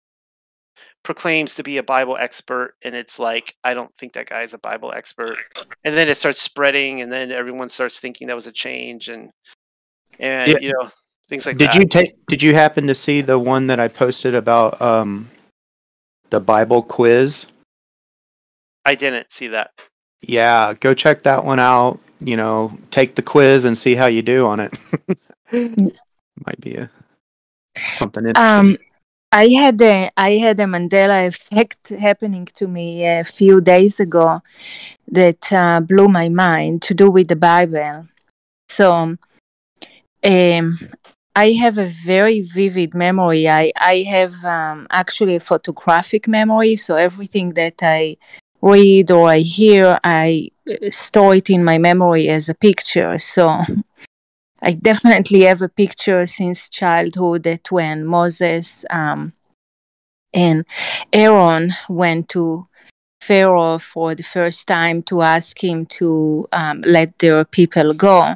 Speaker 1: proclaims to be a Bible expert, and it's like, I don't think that guy's a Bible expert. And then it starts spreading, and then everyone starts thinking that was a change, and and
Speaker 6: Yeah.
Speaker 1: you know things like
Speaker 6: did
Speaker 1: that.
Speaker 6: you take? Did you happen to see the one that I posted about um, the Bible quiz?
Speaker 1: I didn't see that.
Speaker 6: Yeah, go check that one out. You know, take the quiz and see how you do on it. Might be a something interesting.
Speaker 8: Um, I had a I had a Mandela effect happening to me a few days ago that uh, blew my mind to do with the Bible. So, um, I have a very vivid memory. I I have um, actually a photographic memory. So everything that I read or I hear, I uh, store it in my memory as a picture. So. I definitely have a picture since childhood that when Moses um, and Aaron went to Pharaoh for the first time to ask him to um, let their people go,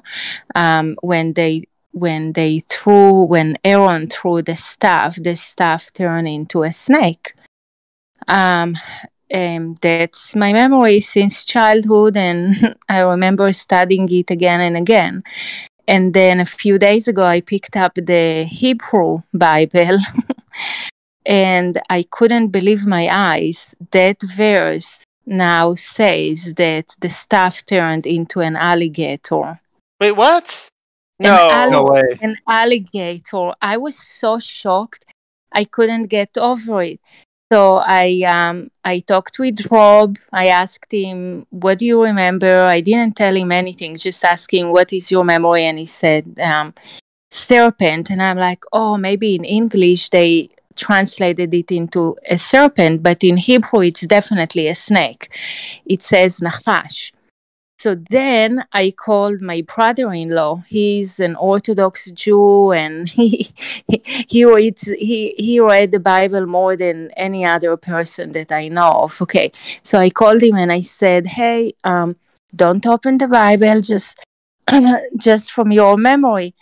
Speaker 8: um, when they when they threw when Aaron threw the staff, the staff turned into a snake. Um, and that's my memory since childhood, and I remember studying it again and again. And then a few days ago, I picked up the Hebrew Bible and I couldn't believe my eyes. That verse now says that the staff turned into an alligator.
Speaker 1: Wait, what?
Speaker 8: An
Speaker 1: No.
Speaker 8: alli-
Speaker 6: no way.
Speaker 8: An alligator. I was so shocked. I couldn't get over it. So I um I talked with Rob. I asked him, "What do you remember?" I didn't tell him anything. Just asking, "What is your memory?" And he said, um, "Serpent." And I'm like, "Oh, maybe in English they translated it into a serpent, but in Hebrew it's definitely a snake. It says nachash." So then I called my brother-in-law. He's an Orthodox Jew, and he he reads he he read the Bible more than any other person that I know of. Okay, so I called him and I said, "Hey, um, don't open the Bible. Just just from your memory,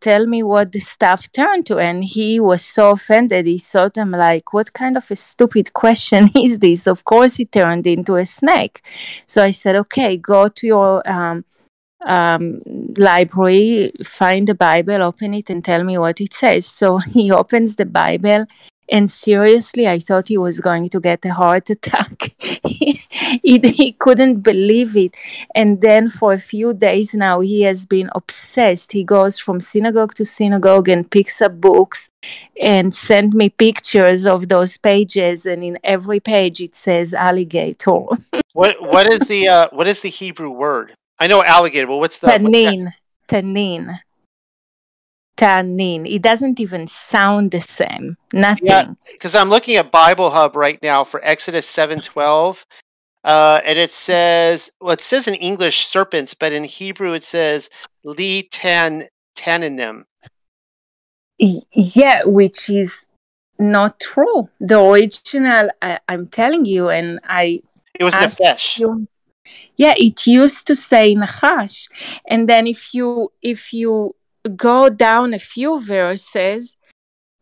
Speaker 8: tell me what the staff turned to." And he was so offended. He thought I'm like, "What kind of a stupid question is this?" Of course, it turned into a snake. So I said, "Okay, go to your." Um, um, library, find the Bible, open it, and tell me what it says. So he opens the Bible, and seriously, I thought he was going to get a heart attack. he, he couldn't believe it. And then for a few days now, he has been obsessed. He goes from synagogue to synagogue and picks up books and send me pictures of those pages. And in every page, it says alligator.
Speaker 1: What what is the uh, what is the Hebrew word? I know alligator, but what's the what's the-
Speaker 8: Tanin. Tanin. Tanin. It doesn't even sound the same. Nothing.
Speaker 1: because I'm looking at Bible Hub right now for Exodus seven twelve, uh, and it says well, it says in English serpents, but in Hebrew it says li tan tananim.
Speaker 8: Y- Yeah, which is not true. The original, I, I'm telling you, and I
Speaker 1: It was nefesh.
Speaker 8: you yeah it used to say nachash and then if you if you go down a few verses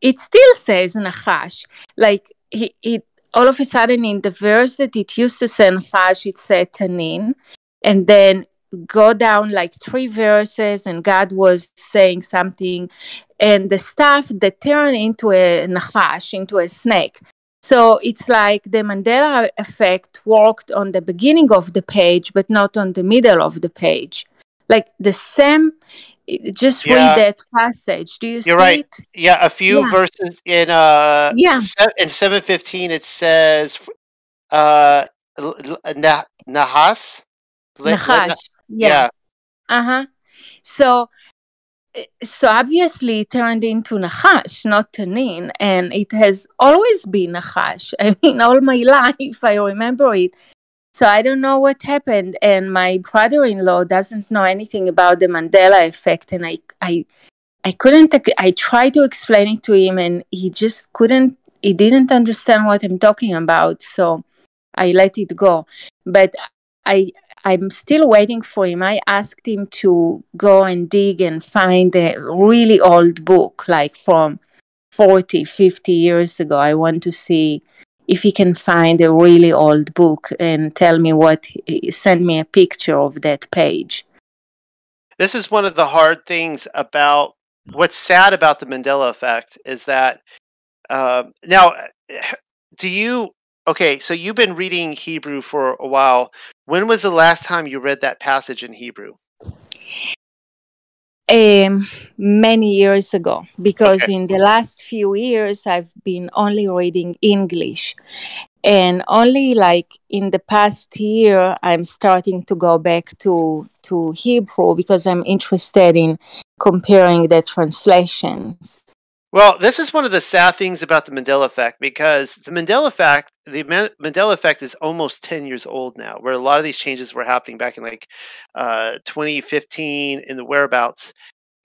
Speaker 8: it still says nachash like he, it all of a sudden in the verse that it used to say nachash it said tanin and then go down like three verses and God was saying something and the stuff that turned into a nachash, into a snake. So it's like the Mandela effect worked on the beginning of the page, but not on the middle of the page. Like the same, just
Speaker 1: Yeah.
Speaker 8: read that passage. Do you
Speaker 1: you're right.
Speaker 8: it?
Speaker 1: Yeah, a few
Speaker 8: Yeah.
Speaker 1: verses in uh
Speaker 8: Yeah.
Speaker 1: in seven fifteen it says uh l- l- na- nahas le- yeah.
Speaker 8: Yeah. Uh-huh. So eh, so obviously it turned into Nahash, not Tanin, and it has always been Nahash. I mean, all my life I remember it. So I don't know what happened, and my brother-in-law doesn't know anything about the Mandela effect, and I, I, I couldn't. I tried to explain it to him, and he just couldn't. He didn't understand what I'm talking about, so I let it go. But I, I'm still waiting for him. I asked him to go and dig and find a really old book, like from 40, 50 years ago. I want to see if he can find a really old book and tell me what, send me a picture of that page.
Speaker 1: This is one of the hard things about what's sad about the Mandela effect is that uh, now do you okay so you've been reading Hebrew for a while when was the last time you read that passage in Hebrew
Speaker 8: um, many years ago because
Speaker 1: Okay.
Speaker 8: in the last few years I've been only reading English and only like in the past year I'm starting to go back to to Hebrew because I'm interested in comparing the translations.
Speaker 1: Well, this is one of the sad things about the Mandela effect because the Mandela effect, the Mandela effect is almost 10 years old now, where a lot of these changes were happening back in like uh, 2015 in the whereabouts.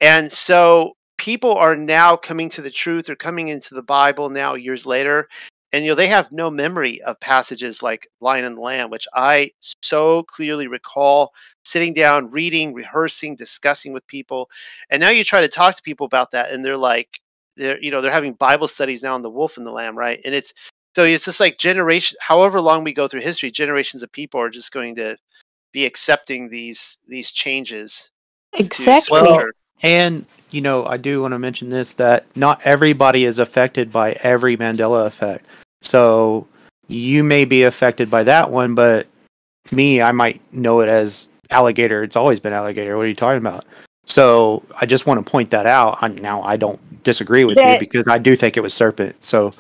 Speaker 1: And so people are now coming to the truth, they're coming into the Bible now years later. And you know, they have no memory of passages like Lion and the Lamb, which I so clearly recall sitting down, reading, rehearsing, discussing with people. And now you try to talk to people about that, and they're like, they're you know they're having bible studies now on the wolf and the lamb right and it's so it's just like generation however long we go through history generations of people are just going to be accepting these these changes
Speaker 8: Exactly.
Speaker 6: Well. And you know, I do want to mention this that not everybody is affected by every Mandela effect. So you may be affected by that one, but me, I might know it as alligator. It's always been alligator. What are you talking about? So I just want to point that out. I, now I don't disagree with you because I do think it was serpent. So,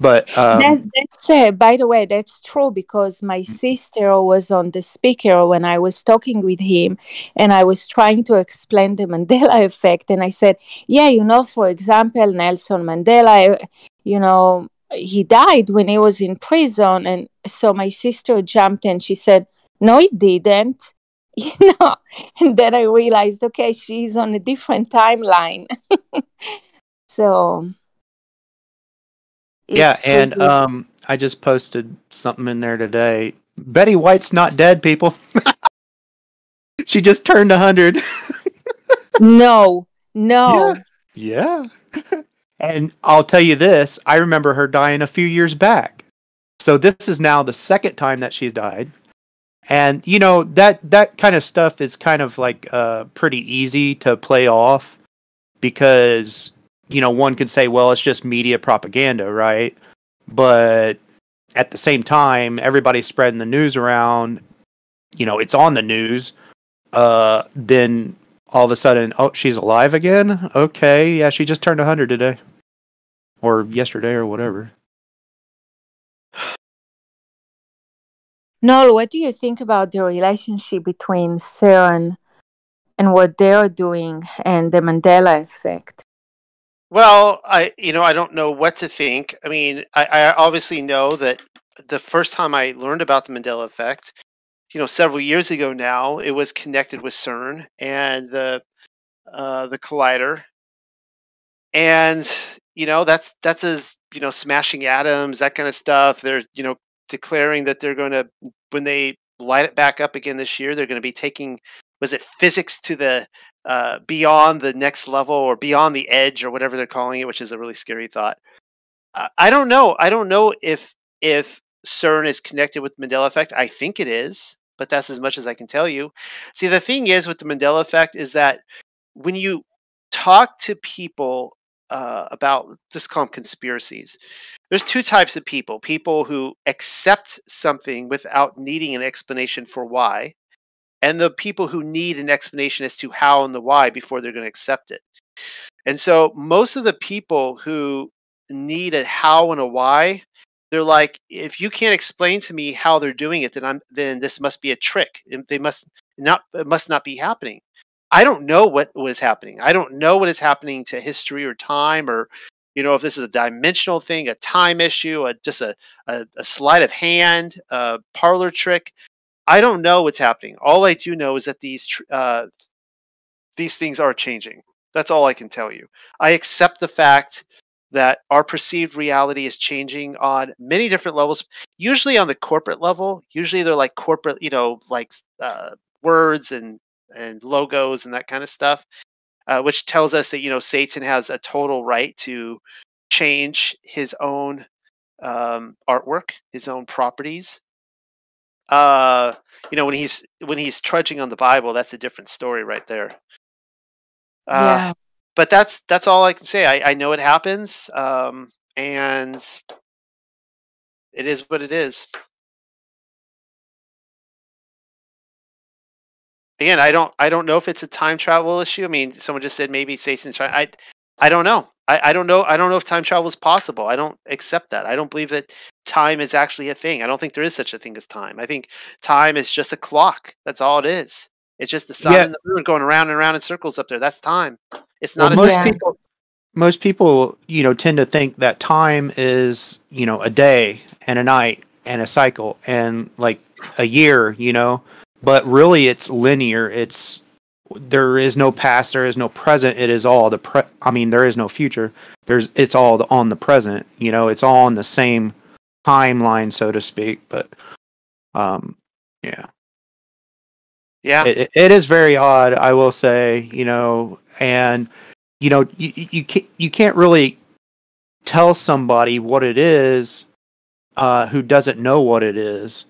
Speaker 6: but um,
Speaker 8: that, that's uh, by the way that's true because my sister was on the speaker when i was talking with him and i was trying to explain the mandela effect and i said yeah you know for example nelson mandela you know he died when he was in prison and so my sister jumped and she said no he didn't you know and then i realized okay she's on a different timeline so
Speaker 6: yeah, and
Speaker 8: really-
Speaker 6: um, I just posted something in there today. Betty White's not dead, people. she just turned hundred.
Speaker 8: No, no.
Speaker 6: Yeah. and I'll tell you this, I remember her dying a few years back. So this is now the second time that she's died. And you know, that that kind of stuff is kind of like uh pretty easy to play off because you know, one could say, well, it's just media propaganda, right? But at the same time, everybody's spreading the news around, you know, it's on the news. Uh then all of a sudden, oh, she's alive again? Okay, yeah, she just turned 100 today. Or yesterday or whatever.
Speaker 8: Noel, what do you think about the relationship between CERN and what they're doing and the Mandela effect?
Speaker 1: well i you know i don't know what to think. I mean I, I obviously know that the first time i learned about the mandela effect you know several years ago now it was connected with cern and the uh, the collider. And you know that's that's as you know smashing atoms that kind of stuff. They're you know declaring that they're going to when they light it back up again this year they're going to be taking was it physics to the uh, beyond the next level or beyond the edge or whatever they're calling it which is a really scary thought. Uh, i don't know. I don't know if if cern is connected with mandela effect. I think it is but that's as much as I can tell you. See, the thing is with the Mandela effect is that when you talk to people uh, about them conspiracies, there's two types of people: people who accept something without needing an explanation for why, and the people who need an explanation as to how and the why before they're going to accept it. And so, most of the people who need a how and a why they're like if you can't explain to me how they're doing it then i'm then this must be a trick they must not it must not be happening i don't know what was happening. I don't know what is happening to history or time or you know if this is a dimensional thing a time issue a just a, a, a sleight of hand a parlor trick. I don't know what's happening. All i do know is that these uh, these things are changing. That's all i can tell you. I accept the fact that our perceived reality is changing on many different levels usually on the corporate level. Usually they're like corporate you know like uh, words and and logos and that kind of stuff uh, which tells us that you know satan has a total right to change his own um, artwork his own properties uh you know when he's when he's trudging on the bible that's a different story right there uh, yeah but that's that's all I can say. I, I know it happens, um, and it is what it is. Again, I don't I don't know if it's a time travel issue. I mean, someone just said maybe Satan's trying. I I don't know. I, I don't know. I don't know if time travel is possible. I don't accept that. I don't believe that time is actually a thing. I don't think there is such a thing as time. I think time is just a clock. That's all it is. It's just the sun yeah. and the moon going around and around in circles up there. That's time. It's not
Speaker 6: well, most people. Most people, you know, tend to think that time is, you know, a day and a night and a cycle and like a year, you know, but really it's linear. It's there is no past, there is no present. It is all the pre. I mean, there is no future. There's it's all on the present. You know, it's all on the same timeline, so to speak. But, um, yeah.
Speaker 1: Yeah,
Speaker 6: it, it is very odd, I will say. You know, and you know you you can't you can't really tell somebody what it is uh, who doesn't know what it is.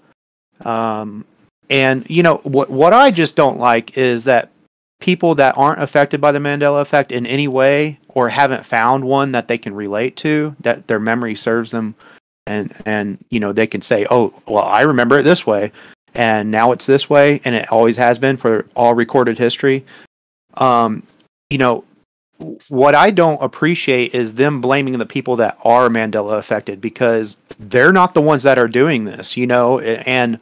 Speaker 6: Um, and you know what what I just don't like is that people that aren't affected by the Mandela effect in any way or haven't found one that they can relate to that their memory serves them and and you know they can say oh well I remember it this way and now it's this way, and it always has been for all recorded history. Um, you know, what I don't appreciate is them blaming the people that are Mandela affected because they're not the ones that are doing this, you know, and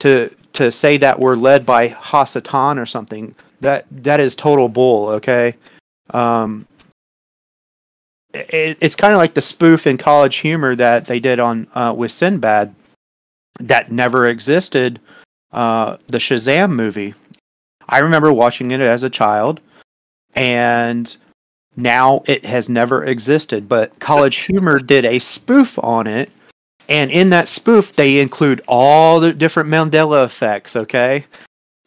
Speaker 6: to to say that we're led by Hasatan or something that that is total bull. Okay, um, it, it's kind of like the spoof in College Humor that they did on uh, with Sinbad that never existed. Uh, the Shazam movie. I remember watching it as a child, and now it has never existed. But College Humor did a spoof on it, and in that spoof, they include all the different Mandela effects. Okay,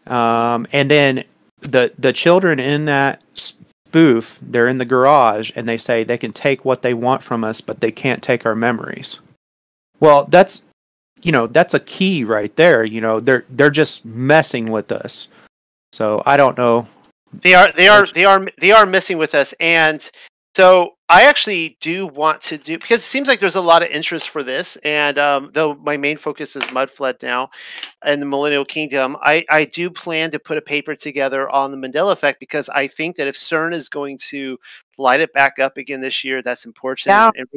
Speaker 6: um, and then the the children in that spoof, they're in the garage, and they say they can take what they want from us, but they can't take our memories. Well, that's you know that's a key right there you know they're they're just messing with us so i don't know
Speaker 1: they are they are they are they are messing with us and so i actually do want to do because it seems like there's a lot of interest for this and um, though my main focus is mudflood now and the millennial kingdom i i do plan to put a paper together on the mandela effect because i think that if cern is going to light it back up again this year that's important yeah. and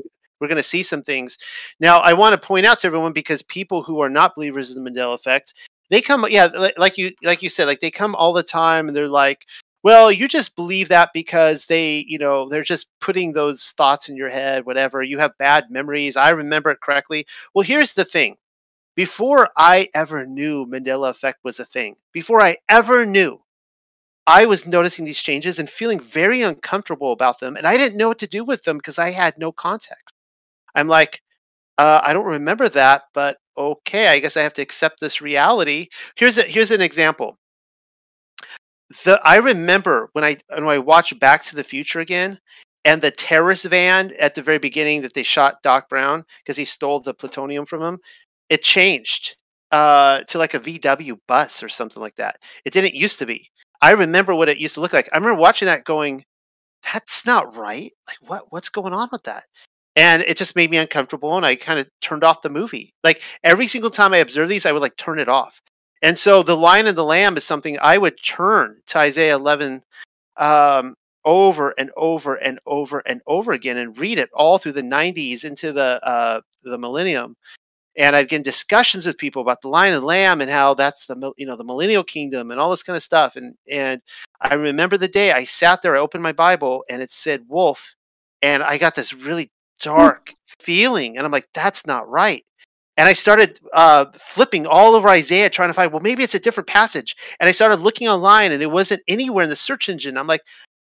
Speaker 1: we're going to see some things. Now, I want to point out to everyone because people who are not believers in the Mandela effect, they come, yeah, like you, like you said, like they come all the time and they're like, well, you just believe that because they, you know, they're just putting those thoughts in your head, whatever. You have bad memories. I remember it correctly. Well, here's the thing. Before I ever knew Mandela effect was a thing, before I ever knew I was noticing these changes and feeling very uncomfortable about them. And I didn't know what to do with them because I had no context. I'm like, uh, I don't remember that, but okay, I guess I have to accept this reality. Here's a, here's an example. The I remember when I when I watched Back to the Future again, and the terrorist van at the very beginning that they shot Doc Brown because he stole the plutonium from him. It changed. uh, to like a VW bus or something like that. It didn't used to be. I remember what it used to look like. I remember watching that going, that's not right. Like what what's going on with that? And it just made me uncomfortable and I kind of turned off the movie. Like every single time I observe these, I would like turn it off. And so the lion and the lamb is something I would turn to Isaiah 11 um, over and over and over and over again and read it all through the 90s into the uh, the millennium and I'd get in discussions with people about the Lion and Lamb and how that's the you know the millennial kingdom and all this kind of stuff. And and I remember the day I sat there, I opened my Bible, and it said wolf, and I got this really dark feeling, and I'm like, that's not right. And I started uh, flipping all over Isaiah, trying to find, well, maybe it's a different passage. And I started looking online, and it wasn't anywhere in the search engine. I'm like,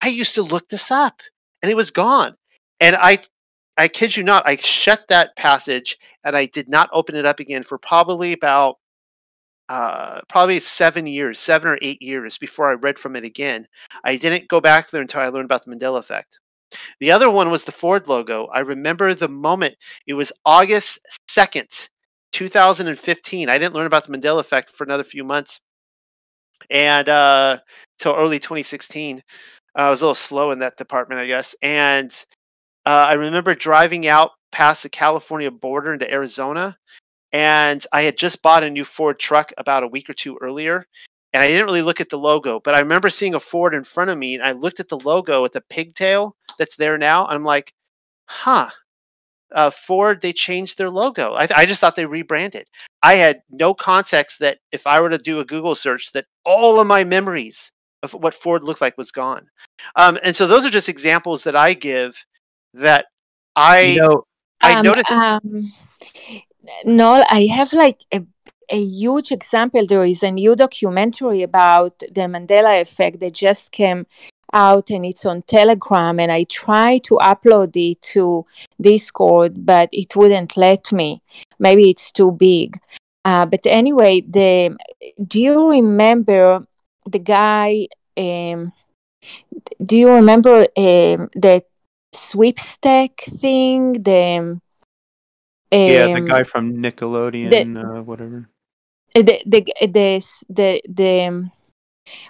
Speaker 1: I used to look this up, and it was gone. And I I kid you not, I shut that passage and I did not open it up again for probably about uh, probably seven years, seven or eight years before I read from it again. I didn't go back there until I learned about the Mandela effect. The other one was the Ford logo. I remember the moment. It was August 2nd, 2015. I didn't learn about the Mandela effect for another few months and uh till early 2016 uh, i was a little slow in that department i guess and uh, I remember driving out past the California border into Arizona, and I had just bought a new Ford truck about a week or two earlier, and I didn't really look at the logo, but I remember seeing a Ford in front of me, and I looked at the logo with the pigtail that's there now, and I'm like, huh. Uh, Ford, they changed their logo. I, I just thought they rebranded. I had no context that if I were to do a Google search, that all of my memories of what Ford looked like was gone. Um, and so those are just examples that I give that I
Speaker 6: You know,
Speaker 1: I
Speaker 8: Um,
Speaker 1: noticed.
Speaker 8: um, no, I have like a, a huge example. There is a new documentary about the Mandela effect that just came out and it's on Telegram. And I tried to upload it to Discord, but it wouldn't let me. Maybe it's too big. Uh, but anyway, the do you remember the guy? Um, do you remember um, that sweepstake thing? The
Speaker 6: yeah, the
Speaker 8: um,
Speaker 6: guy from Nickelodeon, uh, whatever.
Speaker 8: the the the the, the um,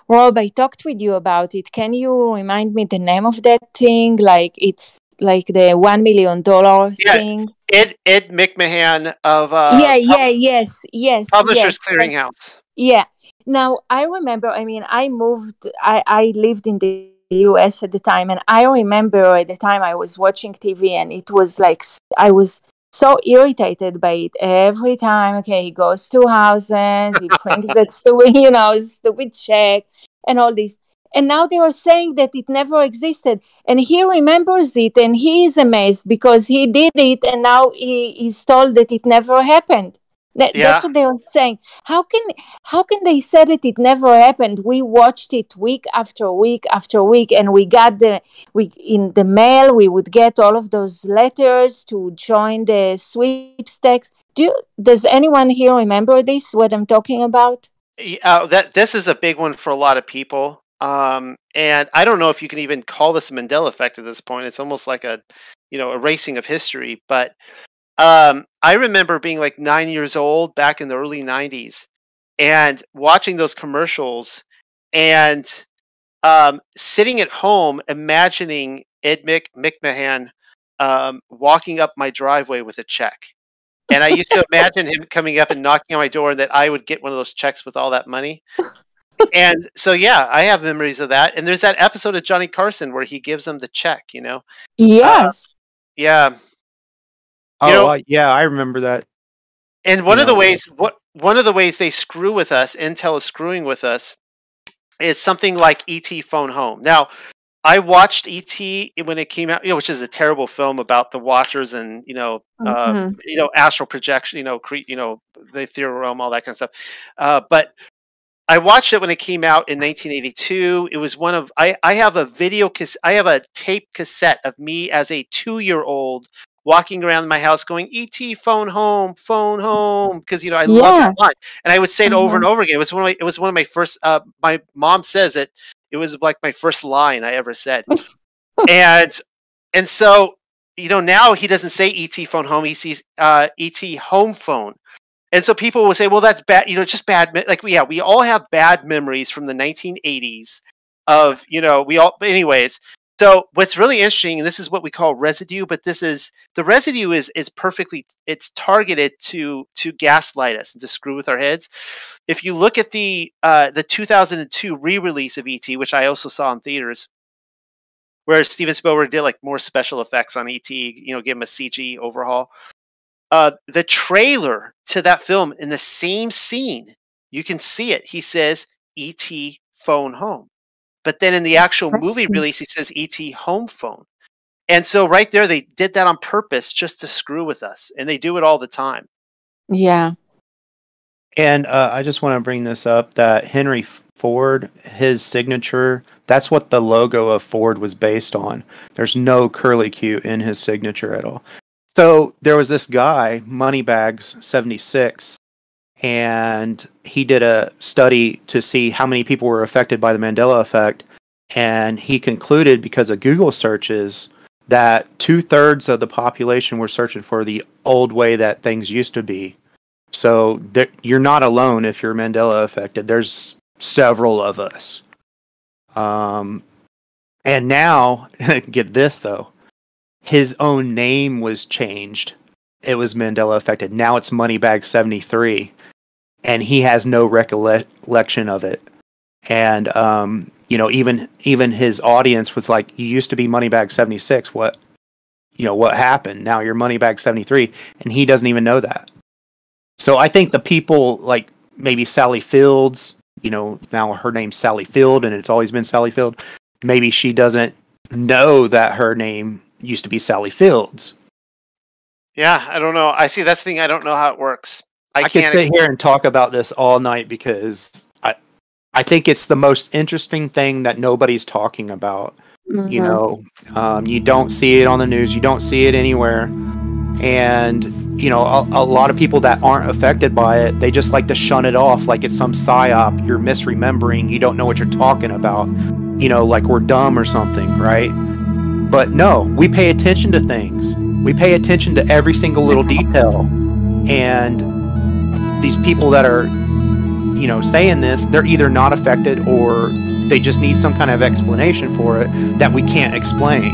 Speaker 8: Rob, I talked with you about it. Can you remind me the name of that thing? Like it's like the one million dollar
Speaker 1: Yeah,
Speaker 8: thing.
Speaker 1: Ed Ed McMahon of uh,
Speaker 8: yeah,
Speaker 1: Pub-
Speaker 8: yeah, yes, yes,
Speaker 1: Publishers
Speaker 8: yes.
Speaker 1: Clearinghouse.
Speaker 8: Yeah. Now I remember. I mean, I moved. I I lived in the U.S. at the time, and I remember at the time I was watching TV, and it was like I was so irritated by it every time. Okay, he goes to houses, he brings that stupid, you know, stupid check, and all this. And now they are saying that it never existed, and he remembers it, and he is amazed because he did it, and now he is told that it never happened. That,
Speaker 1: Yeah.
Speaker 8: That's what they are saying. How can how can they say that it never happened? We watched it week after week after week, and we got the we in the mail. We would get all of those letters to join the sweepstakes. Do you, does anyone here remember this? What I'm talking about?
Speaker 1: Y- Uh, that this is a big one for a lot of people. Um, and I don't know if you can even call this a Mandela effect at this point. It's almost like a, you know, erasing of history. But um, I remember being like nine years old back in the early '90s and watching those commercials and um, sitting at home imagining Ed Mc, McMahon um, walking up my driveway with a check. And I used to imagine him coming up and knocking on my door, and that I would get one of those checks with all that money. and so, yeah, I have memories of that. And there's that episode of Johnny Carson where he gives him the check. You know,
Speaker 8: Yes.
Speaker 1: yeah.
Speaker 6: Oh,
Speaker 1: know-
Speaker 6: I- yeah, I remember that.
Speaker 1: And one of the ways what one of the ways they screw with us, Intel is screwing with us, is something like ET Phone Home. Now, I watched ET when it came out, you know, which is a terrible film about the Watchers and you know, uh,
Speaker 8: Mhm.
Speaker 1: you know, astral projection, you know, cre- you know, the ethereal realm, all that kind of stuff. Uh, but I watched it when it came out in 1982. It was one of I I have a video cas- I have a tape cassette of me as a two year old walking around my house going ET phone home phone home because you know I love
Speaker 8: Yeah.
Speaker 1: that line and I would say it over and
Speaker 8: Mhm.
Speaker 1: over again. It was one of my it was one of my first. Uh, my mom says it. It was like my first line I ever said, and and so you know now he doesn't say ET phone home. He sees uh, ET home phone. And so people will say, well, that's bad, you know, just bad. me- Like, yeah, we all have bad memories from the 1980s of, you know, we all, but anyways. So what's really interesting, and this is what we call residue, but this is the residue is is perfectly it's targeted to to gaslight us and to screw with our heads. If you look at the uh, the 2002 re-release of ET, which I also saw in theaters, where Steven Spielberg did like more special effects on ET, you know, give him a CG overhaul. Uh, the trailer to that film in the same scene, you can see it. He says ET phone home. But then in the actual movie release, he says ET home phone. And so right there, they did that on purpose just to screw with us. And they do it all the time.
Speaker 8: Yeah.
Speaker 6: And uh, I just want to bring this up that Henry Ford, his signature, that's what the logo of Ford was based on. There's no curly Q in his signature at all. So there was this guy, Moneybags76, and he did a study to see how many people were affected by the Mandela effect. And he concluded because of Google searches that two thirds of the population were searching for the old way that things used to be. So there, you're not alone if you're Mandela affected. There's several of us. Um, and now, get this though, his own name was changed. It was Mandela affected. Now it's Moneybag seventy three, and he has no recollection of it. And um, you know, even even his audience was like, "You used to be Moneybag seventy six. What, you know, what happened? Now you're Moneybag seventy three, and he doesn't even know that." So I think the people like maybe Sally Fields, you know, now her name's Sally Field and it's always been Sally Field. Maybe she doesn't know that her name used to be Sally Fields.
Speaker 1: Yeah, I don't know. I see that's the thing. I don't know how it works. I,
Speaker 6: I, could
Speaker 1: can't.
Speaker 6: sit here and talk about this all night because I I think it's the most interesting thing that nobody's talking about. You
Speaker 8: Mhm.
Speaker 6: know, um, you don't see it on the news, you don't see it anywhere, and you know, a, a lot of people that aren't affected by it, they just like to shun it off like it's some psyop. You're misremembering. You don't know what you're talking about. You know, like we're dumb or something, right? But no, we pay attention to things. We pay attention to every single little detail, and these people that are you know saying this they're either not affected or they just need some kind of explanation for it that we can't explain